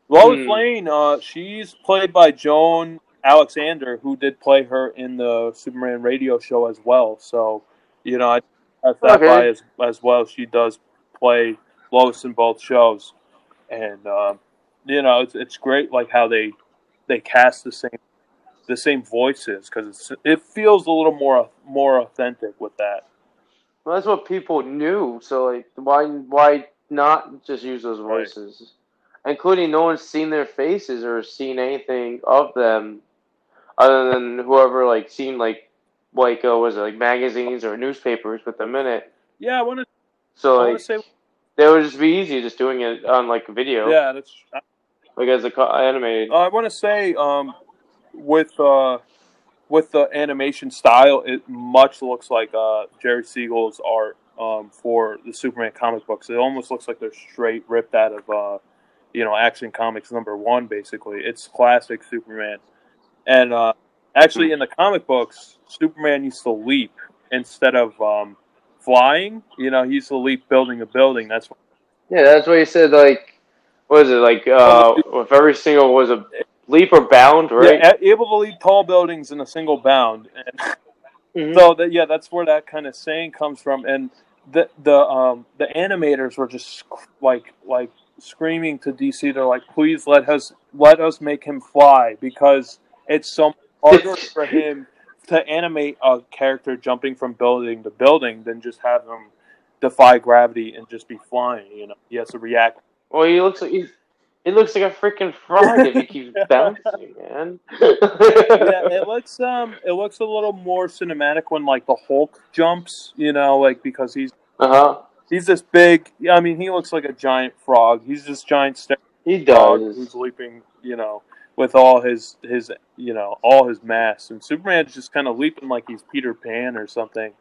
S1: Lois
S2: Hmm.
S1: Lane, uh, she's played by Joan Alexander, who did play her in the Superman radio show as well. So, you know, I pass that
S2: Okay.
S1: as as well. She does play Lois in both shows, and um, you know, it's it's great like how they they cast the same the same voices because it feels a little more more authentic with that.
S2: Well, that's what people knew. So like, why why not just use those
S1: Right.
S2: voices? Including no one's seen their faces or seen anything of them, other than whoever like seen like like uh, was it like magazines or newspapers with them in it.
S1: Yeah, I want to.
S2: So
S1: I
S2: like,
S1: say,
S2: that would just be easy just doing it on like a video,
S1: yeah, that's.
S2: like as a co- animated.
S1: Uh, I want to say, um, with uh, with the animation style, it much looks like uh, Jerry Siegel's art um, for the Superman comic books. It almost looks like they're straight ripped out of, uh, you know, Action Comics number one. Basically, it's classic Superman. And uh, actually, in the comic books, Superman used to leap instead of um, flying. You know, he used to leap building a building. That's
S2: Yeah, that's what he said. Like, what is it? Like, uh, if every single was a leap or bound, right?
S1: yeah, able to leap tall buildings in a single bound. And
S2: Mhm.
S1: so that yeah, that's where that kind of saying comes from. And the the um the animators were just like like screaming to DC. They're like, please let us let us make him fly because it's so harder for him to animate a character jumping from building to building than just have him defy gravity and just be flying. You know, he has to react.
S2: Well, he looks like he's. He looks like a freaking frog if he keeps bouncing, man.
S1: yeah, it looks um, it looks a little more cinematic when like the Hulk jumps. You know, like because he's
S2: uh huh.
S1: he's this big. I mean, he looks like a giant frog. He's this giant step
S2: He
S1: frog
S2: does.
S1: who's leaping. You know, with all his his you know all his mass, and Superman's just kind of leaping like he's Peter Pan or something.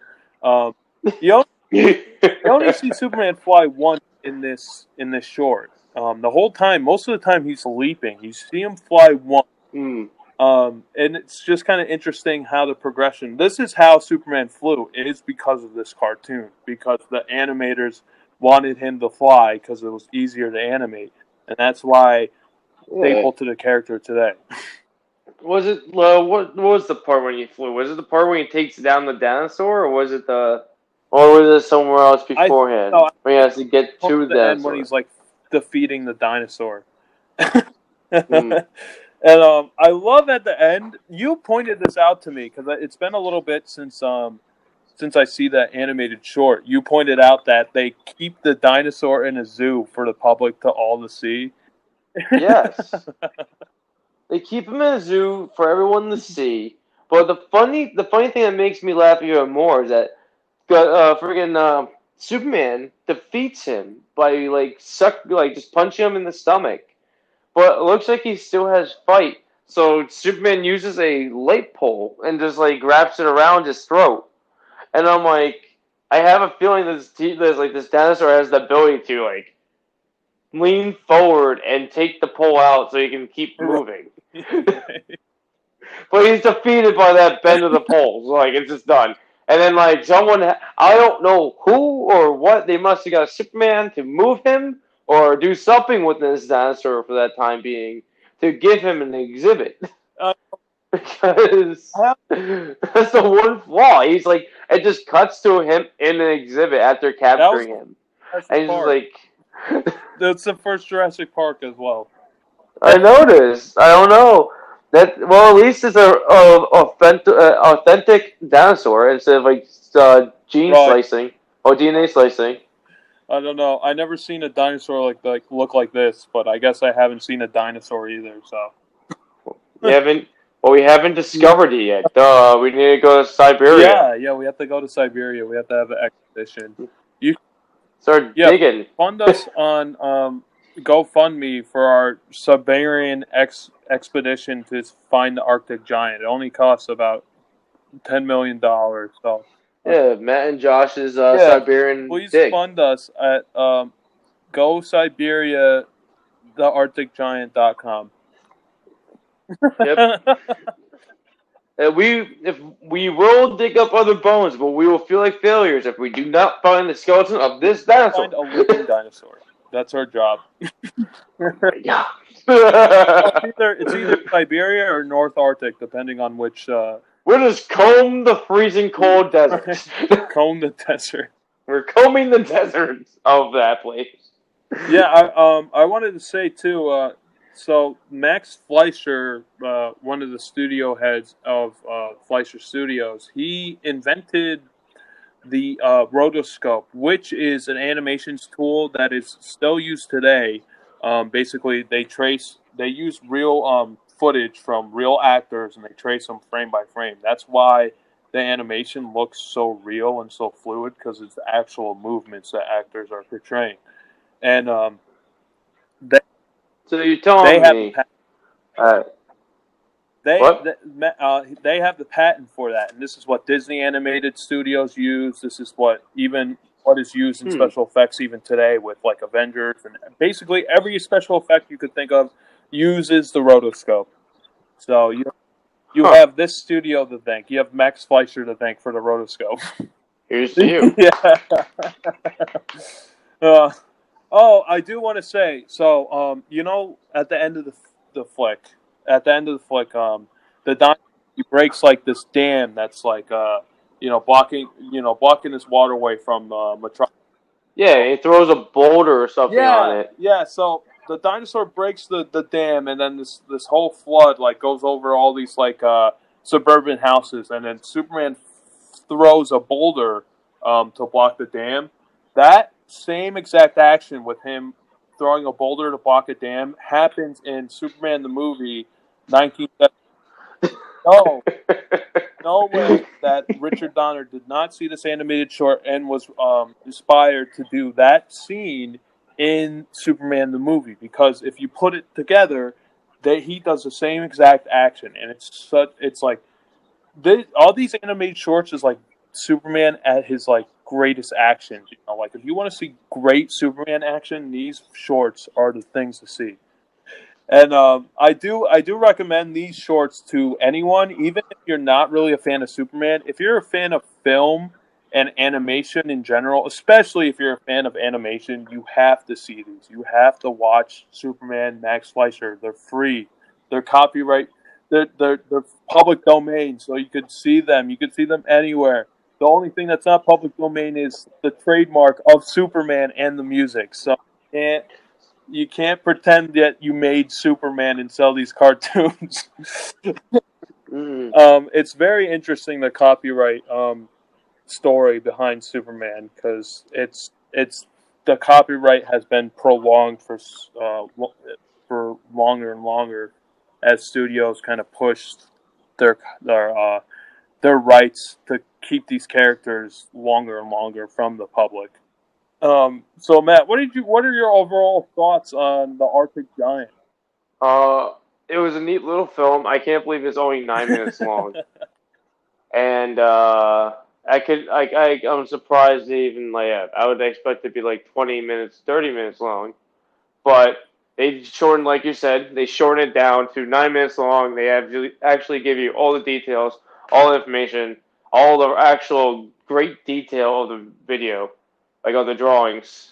S1: Um, you only, you only see Superman fly once in this in this short. Um, the whole time, most of the time, he's leaping. You see him fly one.
S2: Hmm.
S1: Um, and it's just kind of interesting how the progression. This is how Superman flew. It is because of this cartoon. Because the animators wanted him to fly because it was easier to animate, and that's why
S2: Yeah.
S1: staple to the character today.
S2: Was it? Uh, what, what was the part when he flew? Was it the part when he takes down the dinosaur, or was it the, or was it somewhere else beforehand?
S1: no, I-
S2: when he has to get to the
S1: the
S2: dinosaur.
S1: when he's like defeating the dinosaur.
S2: Mm.
S1: And um, I love at the end. You pointed this out to me because it's been a little bit since um, since I see that animated short. You pointed out that they keep the dinosaur in a zoo for the public to all to see.
S2: yes. They keep him in a zoo for everyone to see. But the funny, the funny thing that makes me laugh even more is that, uh, friggin' uh, Superman defeats him by like suck, like just punching him in the stomach. But it looks like he still has fight. So Superman uses a light pole and just like wraps it around his throat. And I'm like, I have a feeling this, this like this dinosaur has the ability to like lean forward and take the pole out so he can keep moving. But he's defeated by that bend of the pole. So, like, it's just done. And then, like, someone, I don't know who or what, they must have got Superman to move him or do something with this dinosaur for that time being to give him an exhibit.
S1: Uh,
S2: because that's the one flaw. He's like, it just cuts to him in an exhibit after capturing him. And he's like,
S1: That's the first Jurassic Park as well.
S2: I noticed. I don't know. That well, at least it's a, a authentic, uh, authentic dinosaur instead of like uh, gene
S1: Right.
S2: slicing or DNA slicing.
S1: I don't know. I never seen a dinosaur like like look like this, but I guess I haven't seen a dinosaur either. So
S2: We haven't. Well, we haven't discovered it yet. Duh. We need to go to Siberia.
S1: yeah, yeah, we have to go to Siberia. We have to have an expedition.
S2: You start
S1: Yeah.
S2: digging.
S1: Fund us on um, GoFundMe for our Siberian ex- expedition to find the Arctic giant. It only costs about ten million dollars. So
S2: Yeah, Matt and Josh's uh,
S1: Yeah.
S2: Siberian
S1: please
S2: dig.
S1: fund us at um, Go Siberia, thearcticgiant.com.
S2: Yep. Uh, we if we will dig up other bones, but we will feel like failures if we do not find the skeleton of this dinosaur.
S1: find a living dinosaur. That's our job.
S2: yeah.
S1: It's either, it's either Siberia or North Arctic, depending on which uh,
S2: We're just comb the freezing cold desert.
S1: comb the desert.
S2: We're combing the deserts of that place.
S1: Yeah, I, um, I wanted to say too. Uh, so Max Fleischer, uh, one of the studio heads of uh, Fleischer Studios, he invented the uh, rotoscope, which is an animations tool that is still used today. Um, basically, they trace, they use real um, footage from real actors, and they trace them frame by frame. That's why the animation looks so real and so fluid because it's the actual movements that actors are portraying. And um,
S2: So you're telling
S1: they have
S2: me?
S1: the
S2: Uh,
S1: they
S2: What?
S1: uh, they have the patent for that, and this is what Disney animated studios use. This is what even what is used in
S2: Hmm.
S1: special effects even today with like Avengers and basically every special effect you could think of uses the rotoscope. So you you
S2: Huh.
S1: have this studio to thank. You have Max Fleischer to thank for the rotoscope.
S2: Here's to you.
S1: yeah. uh, oh, I do want to say so. Um, you know, at the end of the the flick, at the end of the flick, um, the Don he breaks like this dam that's like uh, you know, blocking you know, blocking this waterway from uh, Metropolis.
S2: Yeah, he throws a boulder or something on it.
S1: Yeah, so the dinosaur breaks the, the dam, and then this this whole flood like goes over all these like uh, suburban houses, and then Superman throws a boulder um, to block the dam. That same exact action with him throwing a boulder to block a dam happens in Superman the movie, nineteen. No, no way that Richard Donner did not see this animated short and was um, inspired to do that scene in Superman the movie. Because if you put it together, that he does the same exact action, and it's such. It's like they, all these animated shorts is like Superman at his like greatest action. You know, like if you want to see great Superman action, these shorts are the things to see. And um, I do I do recommend these shorts to anyone, even if you're not really a fan of Superman. If you're a fan of film and animation in general, especially if you're a fan of animation, you have to see these. You have to watch Superman, Max Fleischer. They're free. They're copyright. They're, they're, they're public domain, so you could see them. You could see them anywhere. The only thing that's not public domain is the trademark of Superman and the music. So can't, you can't pretend that you made Superman and sell these cartoons.
S2: Mm.
S1: um, it's very interesting the copyright um, story behind Superman because it's it's the copyright has been prolonged for uh, for longer and longer as studios kind of pushed their their uh, their rights to keep these characters longer and longer from the public. Um, so Matt, what did you? What are your overall thoughts on the Arctic Giant?
S2: Uh, it was a neat little film. I can't believe it's only nine minutes long, and uh, I could I, I I'm surprised they even lay out. I would expect it to be like twenty minutes, thirty minutes long, but they shortened, like you said, they shortened it down to nine minutes long. They actually actually give you all the details, all the information, all the actual great detail of the video, like of the drawings,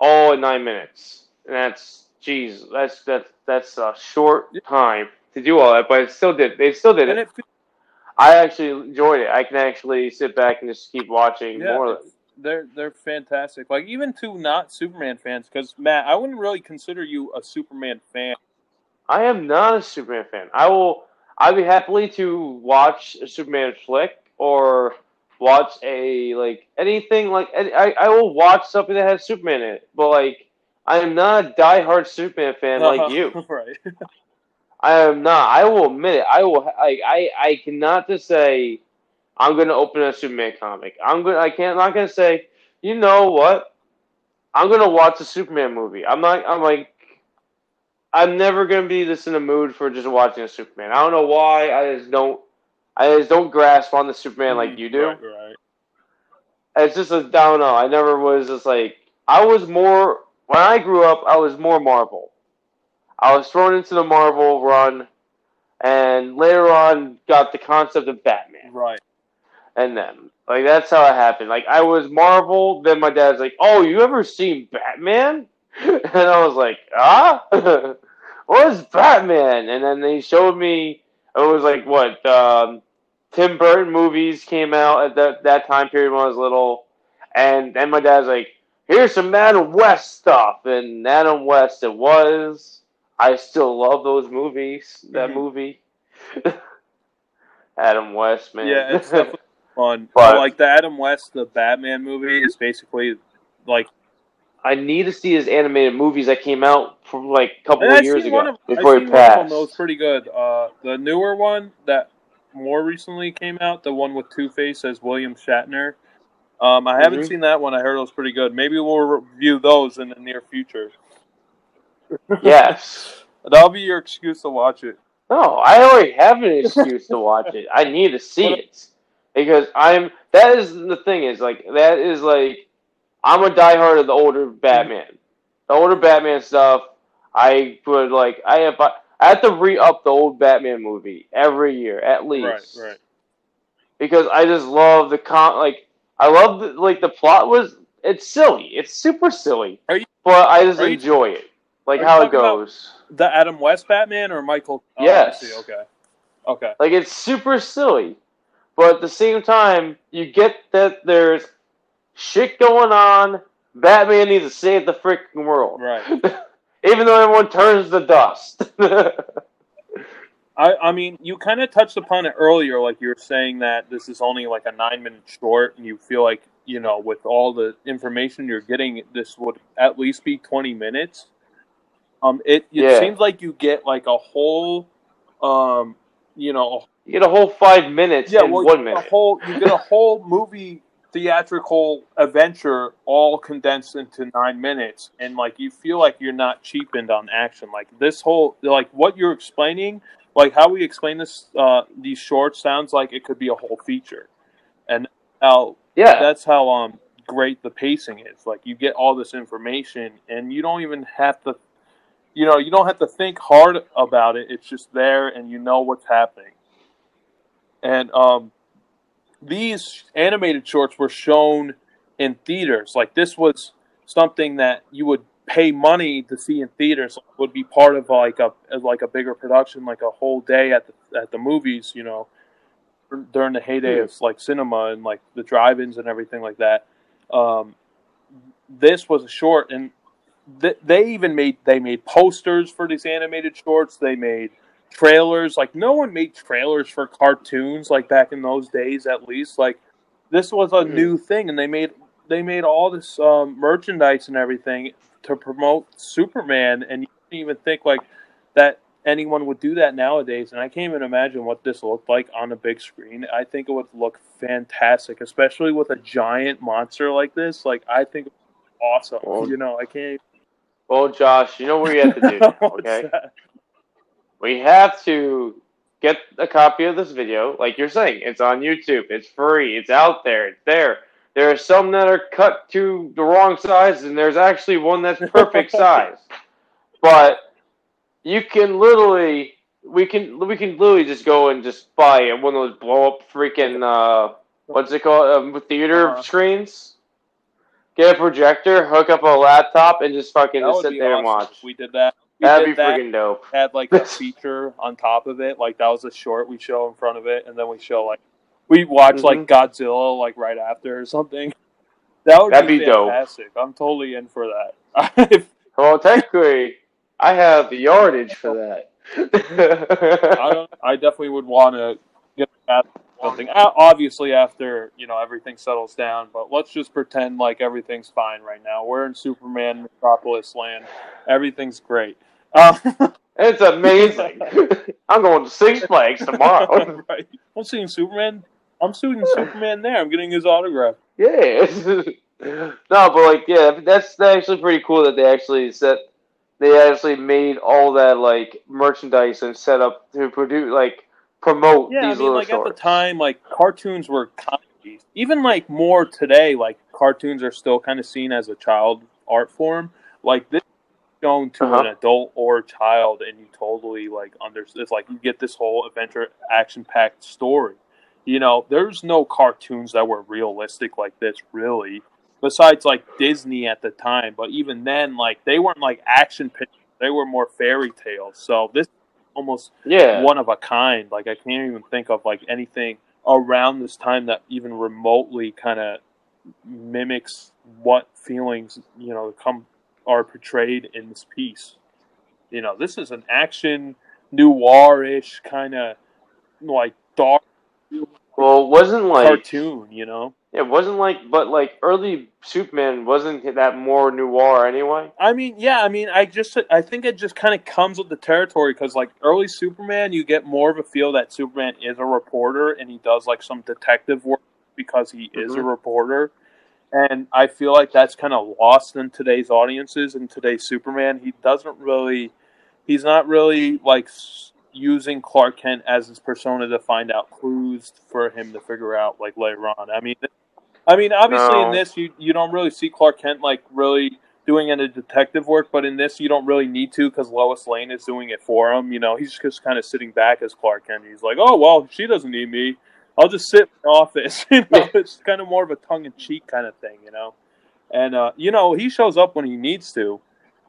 S2: all in nine minutes. And that's, geez, that's that's that's a short time to do all that, but it still did. They still did it.
S1: it,
S2: I actually enjoyed it. I can actually sit back and just keep watching
S1: yeah,
S2: more.
S1: they're they're fantastic. Like even to not Superman fans, because Matt, I wouldn't really consider you a Superman fan.
S2: I am not a Superman fan. I will. I'd be happily to watch a Superman flick or watch a like anything like any- I. I will watch something that has Superman in it, but like I am not a diehard Superman fan like uh-huh. you.
S1: right?
S2: I am not. I will admit it. I will. Like I. I cannot just say I'm going to open a Superman comic. I'm going. I can't. I'm not going to say. You know what? I'm going to watch a Superman movie. I'm not. I'm like. I'm never going to be this in a mood for just watching a Superman. I don't know why. I just don't. I just don't grasp on the Superman like you do.
S1: Right, right.
S2: It's just a, I don't know. I never was just like I was more when I grew up. I was more Marvel. I was thrown into the Marvel run, and later on got the concept of Batman.
S1: Right.
S2: And then like that's how it happened. Like I was Marvel. Then my dad's like, "Oh, you ever seen Batman?" And I was like, "Ah, what is Batman?" And then they showed me. It was like what um, Tim Burton movies came out at that that time period when I was little, and then my dad's like, "Here's some Adam West stuff," and Adam West it was. I still love those movies. That
S1: Mhm.
S2: movie, Adam West, man.
S1: Yeah, it's definitely fun.
S2: But-
S1: like the Adam West, the Batman movie is basically like
S2: I need to see his animated movies that came out from like a couple of years ago
S1: of-
S2: before
S1: I've
S2: he
S1: seen one of them
S2: passed.
S1: that was pretty good. Uh, the newer one that more recently came out, the one with Two Face as William Shatner. Um, I haven't
S2: Mhm.
S1: seen that one. I heard it was pretty good. Maybe we'll review those in the near future.
S2: yes.
S1: That'll be your excuse to watch it.
S2: No, I already have an excuse to watch it. I need to see it because I'm. That is the thing. Is like that is like I'm a diehard of the older Batman. The older Batman stuff. I would like. I have. I have to re up the old Batman movie every year at least.
S1: Right, right.
S2: because I just love the con like I love the, like the plot was it's silly. It's super silly.
S1: Are you-
S2: but I just
S1: are you-
S2: enjoy it. Like how it goes.
S1: The Adam West Batman or Michael? Oh,
S2: Yes.
S1: I see. Okay. Okay.
S2: Like it's super silly, but at the same time, you get that there's shit going on. Batman needs to save the freaking world,
S1: Right.
S2: even though everyone turns to dust.
S1: I, I mean, you kind of touched upon it earlier, like you were saying that this is only like a nine minute short, and you feel like, you know, with all the information you're getting, this would at least be 20 minutes. Um, it, it
S2: Yeah.
S1: seems like you get like a whole, um, you know,
S2: you get a whole five minutes
S1: yeah,
S2: in
S1: well,
S2: one minute.
S1: a whole, you get a whole movie theatrical adventure all condensed into nine minutes, and like you feel like you're not cheapened on action. Like this whole, like what you're explaining, like how we explain this, uh, these shorts sounds like it could be a whole feature, and how
S2: yeah,
S1: that's how um great the pacing is. Like you get all this information, and you don't even have to, you know, you don't have to think hard about it. It's just there, and you know what's happening. And um, these animated shorts were shown in theaters. Like this was something that you would pay money to see in theaters. Like, would be part of like a like a bigger production, like a whole day at the at the movies. You know, during the heyday
S2: Hmm.
S1: of like cinema and like the drive-ins and everything like that. Um, this was a short, and th- they even made they made posters for these animated shorts. They made trailers. Like no one made trailers for cartoons like back in those days. At least like this was a
S2: Mhm.
S1: new thing, and they made they made all this um, merchandise and everything to promote Superman. And you can't even think like that anyone would do that nowadays. And I can't even imagine what this looked like on a big screen. I think it would look fantastic, especially with a giant monster like this. Like I think awesome.
S2: Well,
S1: you know, I can't.
S2: well, Josh, you know what you have to do now, okay? We have to get a copy of this video. Like you're saying, it's on YouTube. It's free. It's out there. It's there. There are some that are cut to the wrong size, and there's actually one that's perfect size. But you can literally, we can, we can literally just go and just buy one of those blow up freaking, uh, what's it called, um, theater
S1: Uh-huh.
S2: screens. Get a projector, hook up a laptop, and just fucking
S1: That
S2: just sit there and watch.
S1: we did that.
S2: That'd be
S1: that,
S2: freaking dope.
S1: had like a feature on top of it. Like that was a short we show in front of it, and then we show like we watch like
S2: Mhm.
S1: Godzilla like right after or something. That would
S2: That'd
S1: be,
S2: be dope.
S1: I'm totally in for that.
S2: Well, technically, I have the yardage for
S1: I
S2: that.
S1: don't. I definitely would want to get something. Obviously, after you know everything settles down, but let's just pretend like everything's fine right now. We're in Superman Metropolis land. Everything's great. Uh,
S2: it's amazing. I'm going to Six Flags tomorrow.
S1: right. I'm seeing Superman. I'm seeing Superman there. I'm getting his autograph.
S2: yeah. no, but like, yeah, that's actually pretty cool that they actually set. They actually made all that like merchandise and set up to produce like promote
S1: Yeah, I
S2: these
S1: mean,
S2: little
S1: like at the time, like cartoons were comedies. Even like more today, like cartoons are still kind of seen as a child art form. Like this is shown to
S2: Uh-huh.
S1: an adult or a child, and you totally like understand. It's like you get this whole adventure, action-packed story. You know, there's no cartoons that were realistic like this, really. Besides, like Disney at the time, but even then, like they weren't like action pictures; they were more fairy tales. So this almost
S2: Yeah.
S1: one of a kind. Like I can't even think of like anything around this time that even remotely kind of mimics what feelings you know come are portrayed in this piece. You know, this is an action noir-ish kind of like dark
S2: Well, it wasn't like
S1: cartoon. You know,
S2: It wasn't like, but like early Superman wasn't that more noir anyway.
S1: I mean, yeah, I mean, I just, I think it just kind of comes with the territory because, like, early Superman, you get more of a feel that Superman is a reporter and he does like some detective work because he is a
S2: Mhm.
S1: reporter, and I feel like that's kind of lost in today's audiences and today's Superman. He doesn't really, he's not really like using Clark Kent as his persona to find out clues for him to figure out like later on. I mean, I mean, obviously in this you you don't really see Clark Kent like really doing any detective work, but in this you don't really need to because Lois Lane is doing it for him. You know, he's just kind of sitting back as Clark Kent. He's like, oh well, she doesn't need me. I'll just sit in the office. You know, it's kind of more of a tongue in cheek kind of thing, you know. And uh, you know, he shows up when he needs to,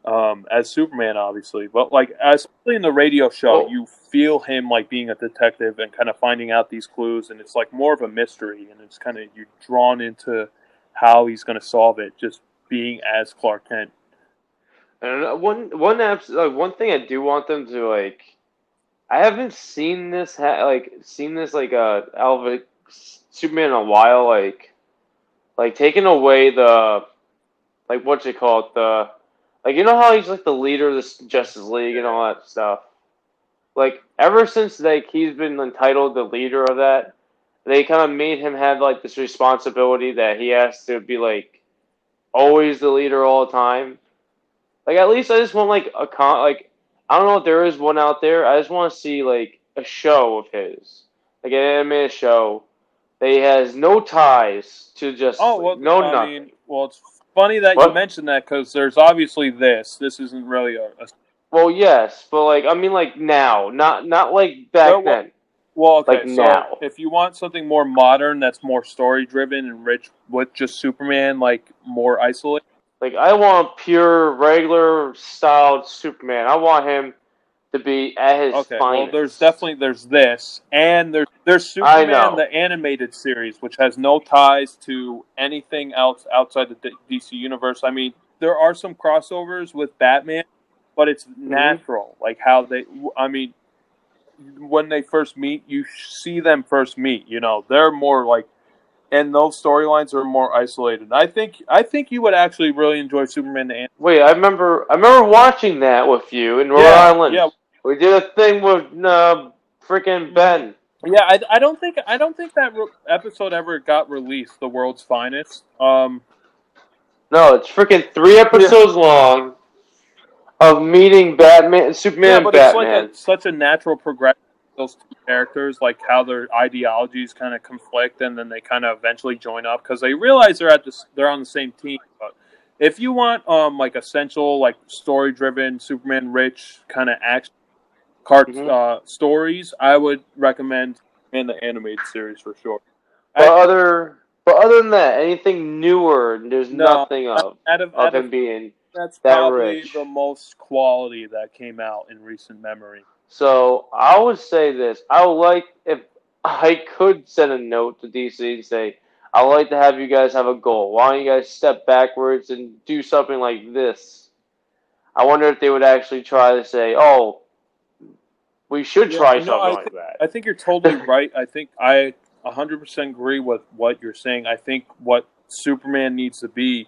S1: um, as Superman, obviously. But like, especially in the radio show,
S2: Oh.
S1: you feel him like being a detective and kind of finding out these clues, and it's like more of a mystery, and it's kind of you're drawn into how he's going to solve it, just being as Clark Kent.
S2: And one one abs- like one thing I do want them to like, I haven't seen this ha- like seen this like uh Alva Superman in a while like, like taking away the, like what you call it the, like you know how he's like the leader of the Justice League and all that stuff, like ever since like he's been entitled the leader of that, they kind of made him have like this responsibility that he has to be like, always the leader all the time. Like at least I just want like a con like I don't know if there is one out there. I just want to see like a show of his, like an animated show that he has no ties to just
S1: Oh well,
S2: no
S1: I
S2: nothing.
S1: mean, well, it's funny that you mentioned that because there's obviously this. This isn't really a, a
S2: well, yes, but like I mean like now, not not like back
S1: well-
S2: then.
S1: Well, okay,
S2: Like
S1: so
S2: now.
S1: if you want something more modern, that's more story driven and rich with just Superman, like more isolated.
S2: Like I want pure regular styled Superman. I want him to be at his
S1: Okay, well,
S2: finest.
S1: there's definitely there's this, and there's there's Superman the animated series, which has no ties to anything else outside the DC universe. I mean, there are some crossovers with Batman, but it's
S2: Mm-hmm.
S1: natural, like how they. I mean, when they first meet, you see them first meet. You know, they're more like, and those storylines are more isolated. I think I think you would actually really enjoy Superman the Animated.
S2: Wait, I remember I remember watching that with you in Rhode
S1: Yeah,
S2: Island.
S1: yeah.
S2: We did a thing with uh, freaking Ben.
S1: Yeah, I, I don't think I don't think that re- episode ever got released. The world's finest. Um,
S2: No, it's freaking three episodes long of meeting Batman, Superman,
S1: yeah,
S2: and
S1: but it's
S2: Batman.
S1: like a, such a natural progression. Those two characters, like how their ideologies kind of conflict, and then they kind of eventually join up because they realize they're at this, they're on the same team. But if you want um like essential, like story driven, Superman rich kind of action cart
S2: Mhm.
S1: uh, stories, I would recommend in the animated series for sure.
S2: but
S1: I-
S2: other, but other than that, anything newer, there's
S1: No,
S2: nothing of
S1: out of,
S2: of
S1: out
S2: him
S1: of
S2: being.
S1: That's
S2: that
S1: probably
S2: rich.
S1: the most quality that came out in recent memory.
S2: So I would say this: I would like if I could send a note to DC and say, "I would like to have you guys have a goal. Why don't you guys step backwards and do something like this?" I wonder if they would actually try to say, "Oh, we should
S1: Yeah,
S2: try
S1: no,
S2: something
S1: I
S2: like
S1: think-
S2: that."
S1: I think you're totally right. I think I 100% agree with what you're saying. I think what Superman needs to be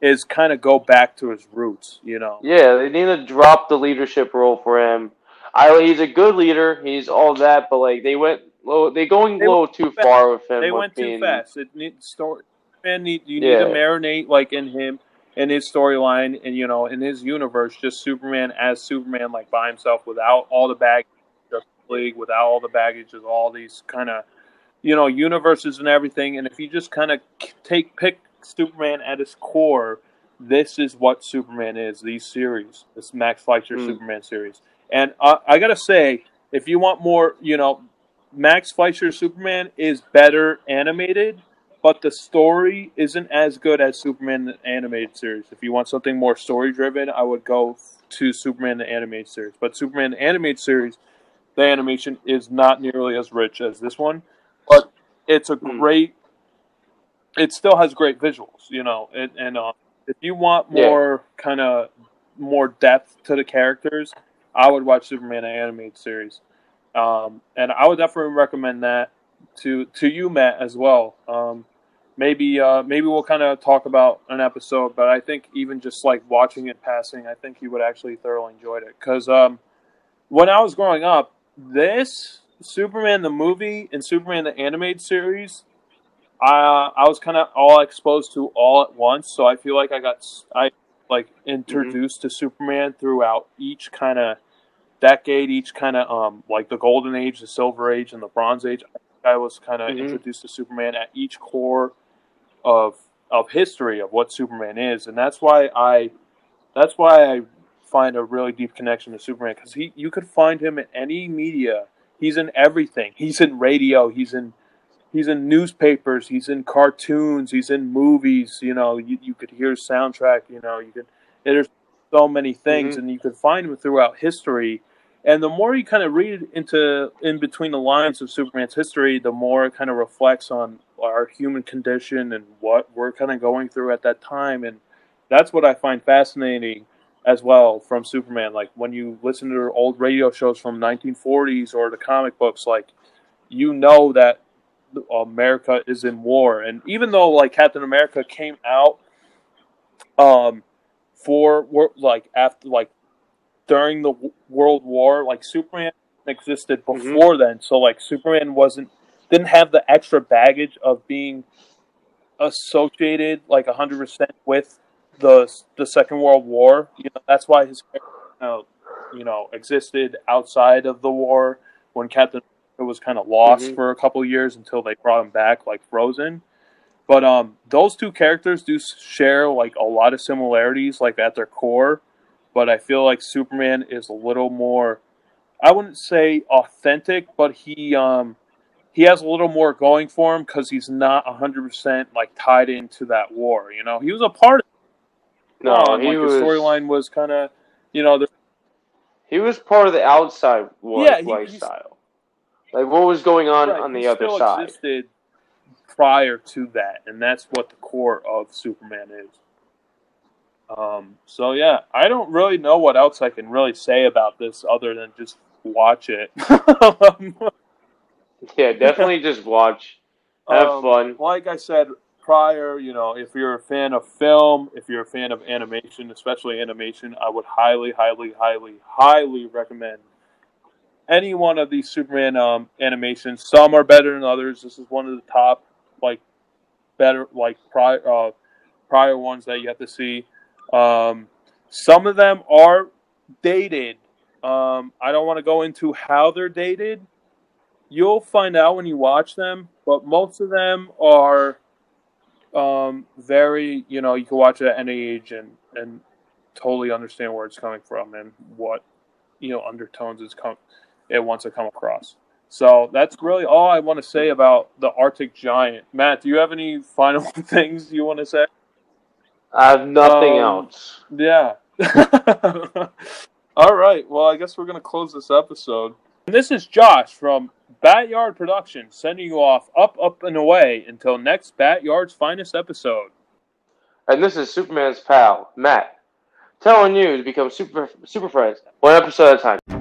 S1: is kind of go back to his roots, you know.
S2: Yeah, they need to drop the leadership role for him. I he's a good leader. He's all that, but like they went low, they going
S1: They
S2: a little too
S1: too
S2: far with him.
S1: They went too
S2: being-
S1: fast. It needs story and need you need
S2: Yeah.
S1: to marinate like in him in his storyline and you know in his universe just Superman as Superman like by himself without all the baggage of League without all the baggage of all these kind of you know universes and everything and if you just kind of take pick Superman at his core this is what Superman is these series this Max Fleischer
S2: Hmm.
S1: Superman series and uh, I gotta say if you want more you know Max Fleischer Superman is better animated, but the story isn't as good as Superman the animated series. If you want something more story driven, I would go to Superman the animated series. But Superman the animated series, the animation is not nearly as rich as this one, but it's a
S2: Hmm.
S1: great. It still has great visuals, you know, and, and uh, if you want
S2: Yeah.
S1: more kind of more depth to the characters, I would watch Superman the animated series. Um, and I would definitely recommend that to to you, Matt, as well. Um, maybe uh, maybe we'll kind of talk about an episode, but I think even just like watching it passing, I think you would actually thoroughly enjoy it. Because um, when I was growing up, this Superman the movie and Superman the animated series, I I was kind of all exposed to all at once. So I feel like I got I like introduced to Superman throughout each kind of decade, each kind of um like the golden age, the silver age, and the bronze age. I was kind of
S2: Mhm.
S1: introduced to Superman at each core of of history of what Superman is, and that's why I that's why I find a really deep connection to Superman because he you could find him in any media. He's in everything. He's in radio. He's in he's in newspapers, he's in cartoons, he's in movies. You know, you, you could hear soundtrack. You know, you could there's so many things,
S2: Mhm.
S1: and you could find him throughout history. And the more you kind of read into in between the lines of Superman's history, the more it kind of reflects on our human condition and what we're kind of going through at that time. And that's what I find fascinating as well from Superman. Like when you listen to old radio shows from 1940s or the comic books, like you know that America is in war. And even though like Captain America came out um for like after like during the World War, like Superman existed
S2: Mhm.
S1: before then. So like Superman wasn't didn't have the extra baggage of being associated like 100% with the the Second World War. You know, that's why his character, you know, you know existed outside of the war when Captain America was kind of lost
S2: Mhm.
S1: for a couple years until they brought him back like Frozen. But um, those two characters do share like a lot of similarities, like at their core. But I feel like Superman is a little more, I wouldn't say authentic, but he um, he has a little more going for him because he's not hundred percent like tied into that war. You know, he was a part of it.
S2: No,
S1: and,
S2: he
S1: like
S2: was
S1: the storyline was kind of, you know, the,
S2: He was part of the outside wa-
S1: Yeah, he-
S2: lifestyle. Like what was going on
S1: right,
S2: on
S1: he
S2: the other side?
S1: existed prior to that, and that's what the core of Superman is. Um, so yeah, I don't really know what else I can really say about this other than just watch it.
S2: Yeah, definitely just watch. Have
S1: Um,
S2: fun.
S1: Like I said prior, you know, if you're a fan of film, if you're a fan of animation, especially animation, I would highly, highly, highly, highly recommend any one of these Superman um, animations. Some are better than others. This is one of the top, like, better, like prior, uh, prior ones that you have to see. Um, some of them are dated. Um, I don't want to go into how they're dated you'll find out when you watch them, but most of them are um, very, you know, you can watch it at any age and, and totally understand where it's coming from and what, you know, undertones it's come, it wants to come across. So that's really all I want to say about the Arctic Giant. Matt, do you have any final things you want to say?
S2: I have nothing
S1: Um,
S2: else.
S1: Yeah. All right. Well, I guess we're going to close this episode. And this is Josh from Batyard Productions sending you off up, up, and away until next Batyard's finest episode.
S2: And this is Superman's pal, Matt, telling you to become super super friends one episode at a time.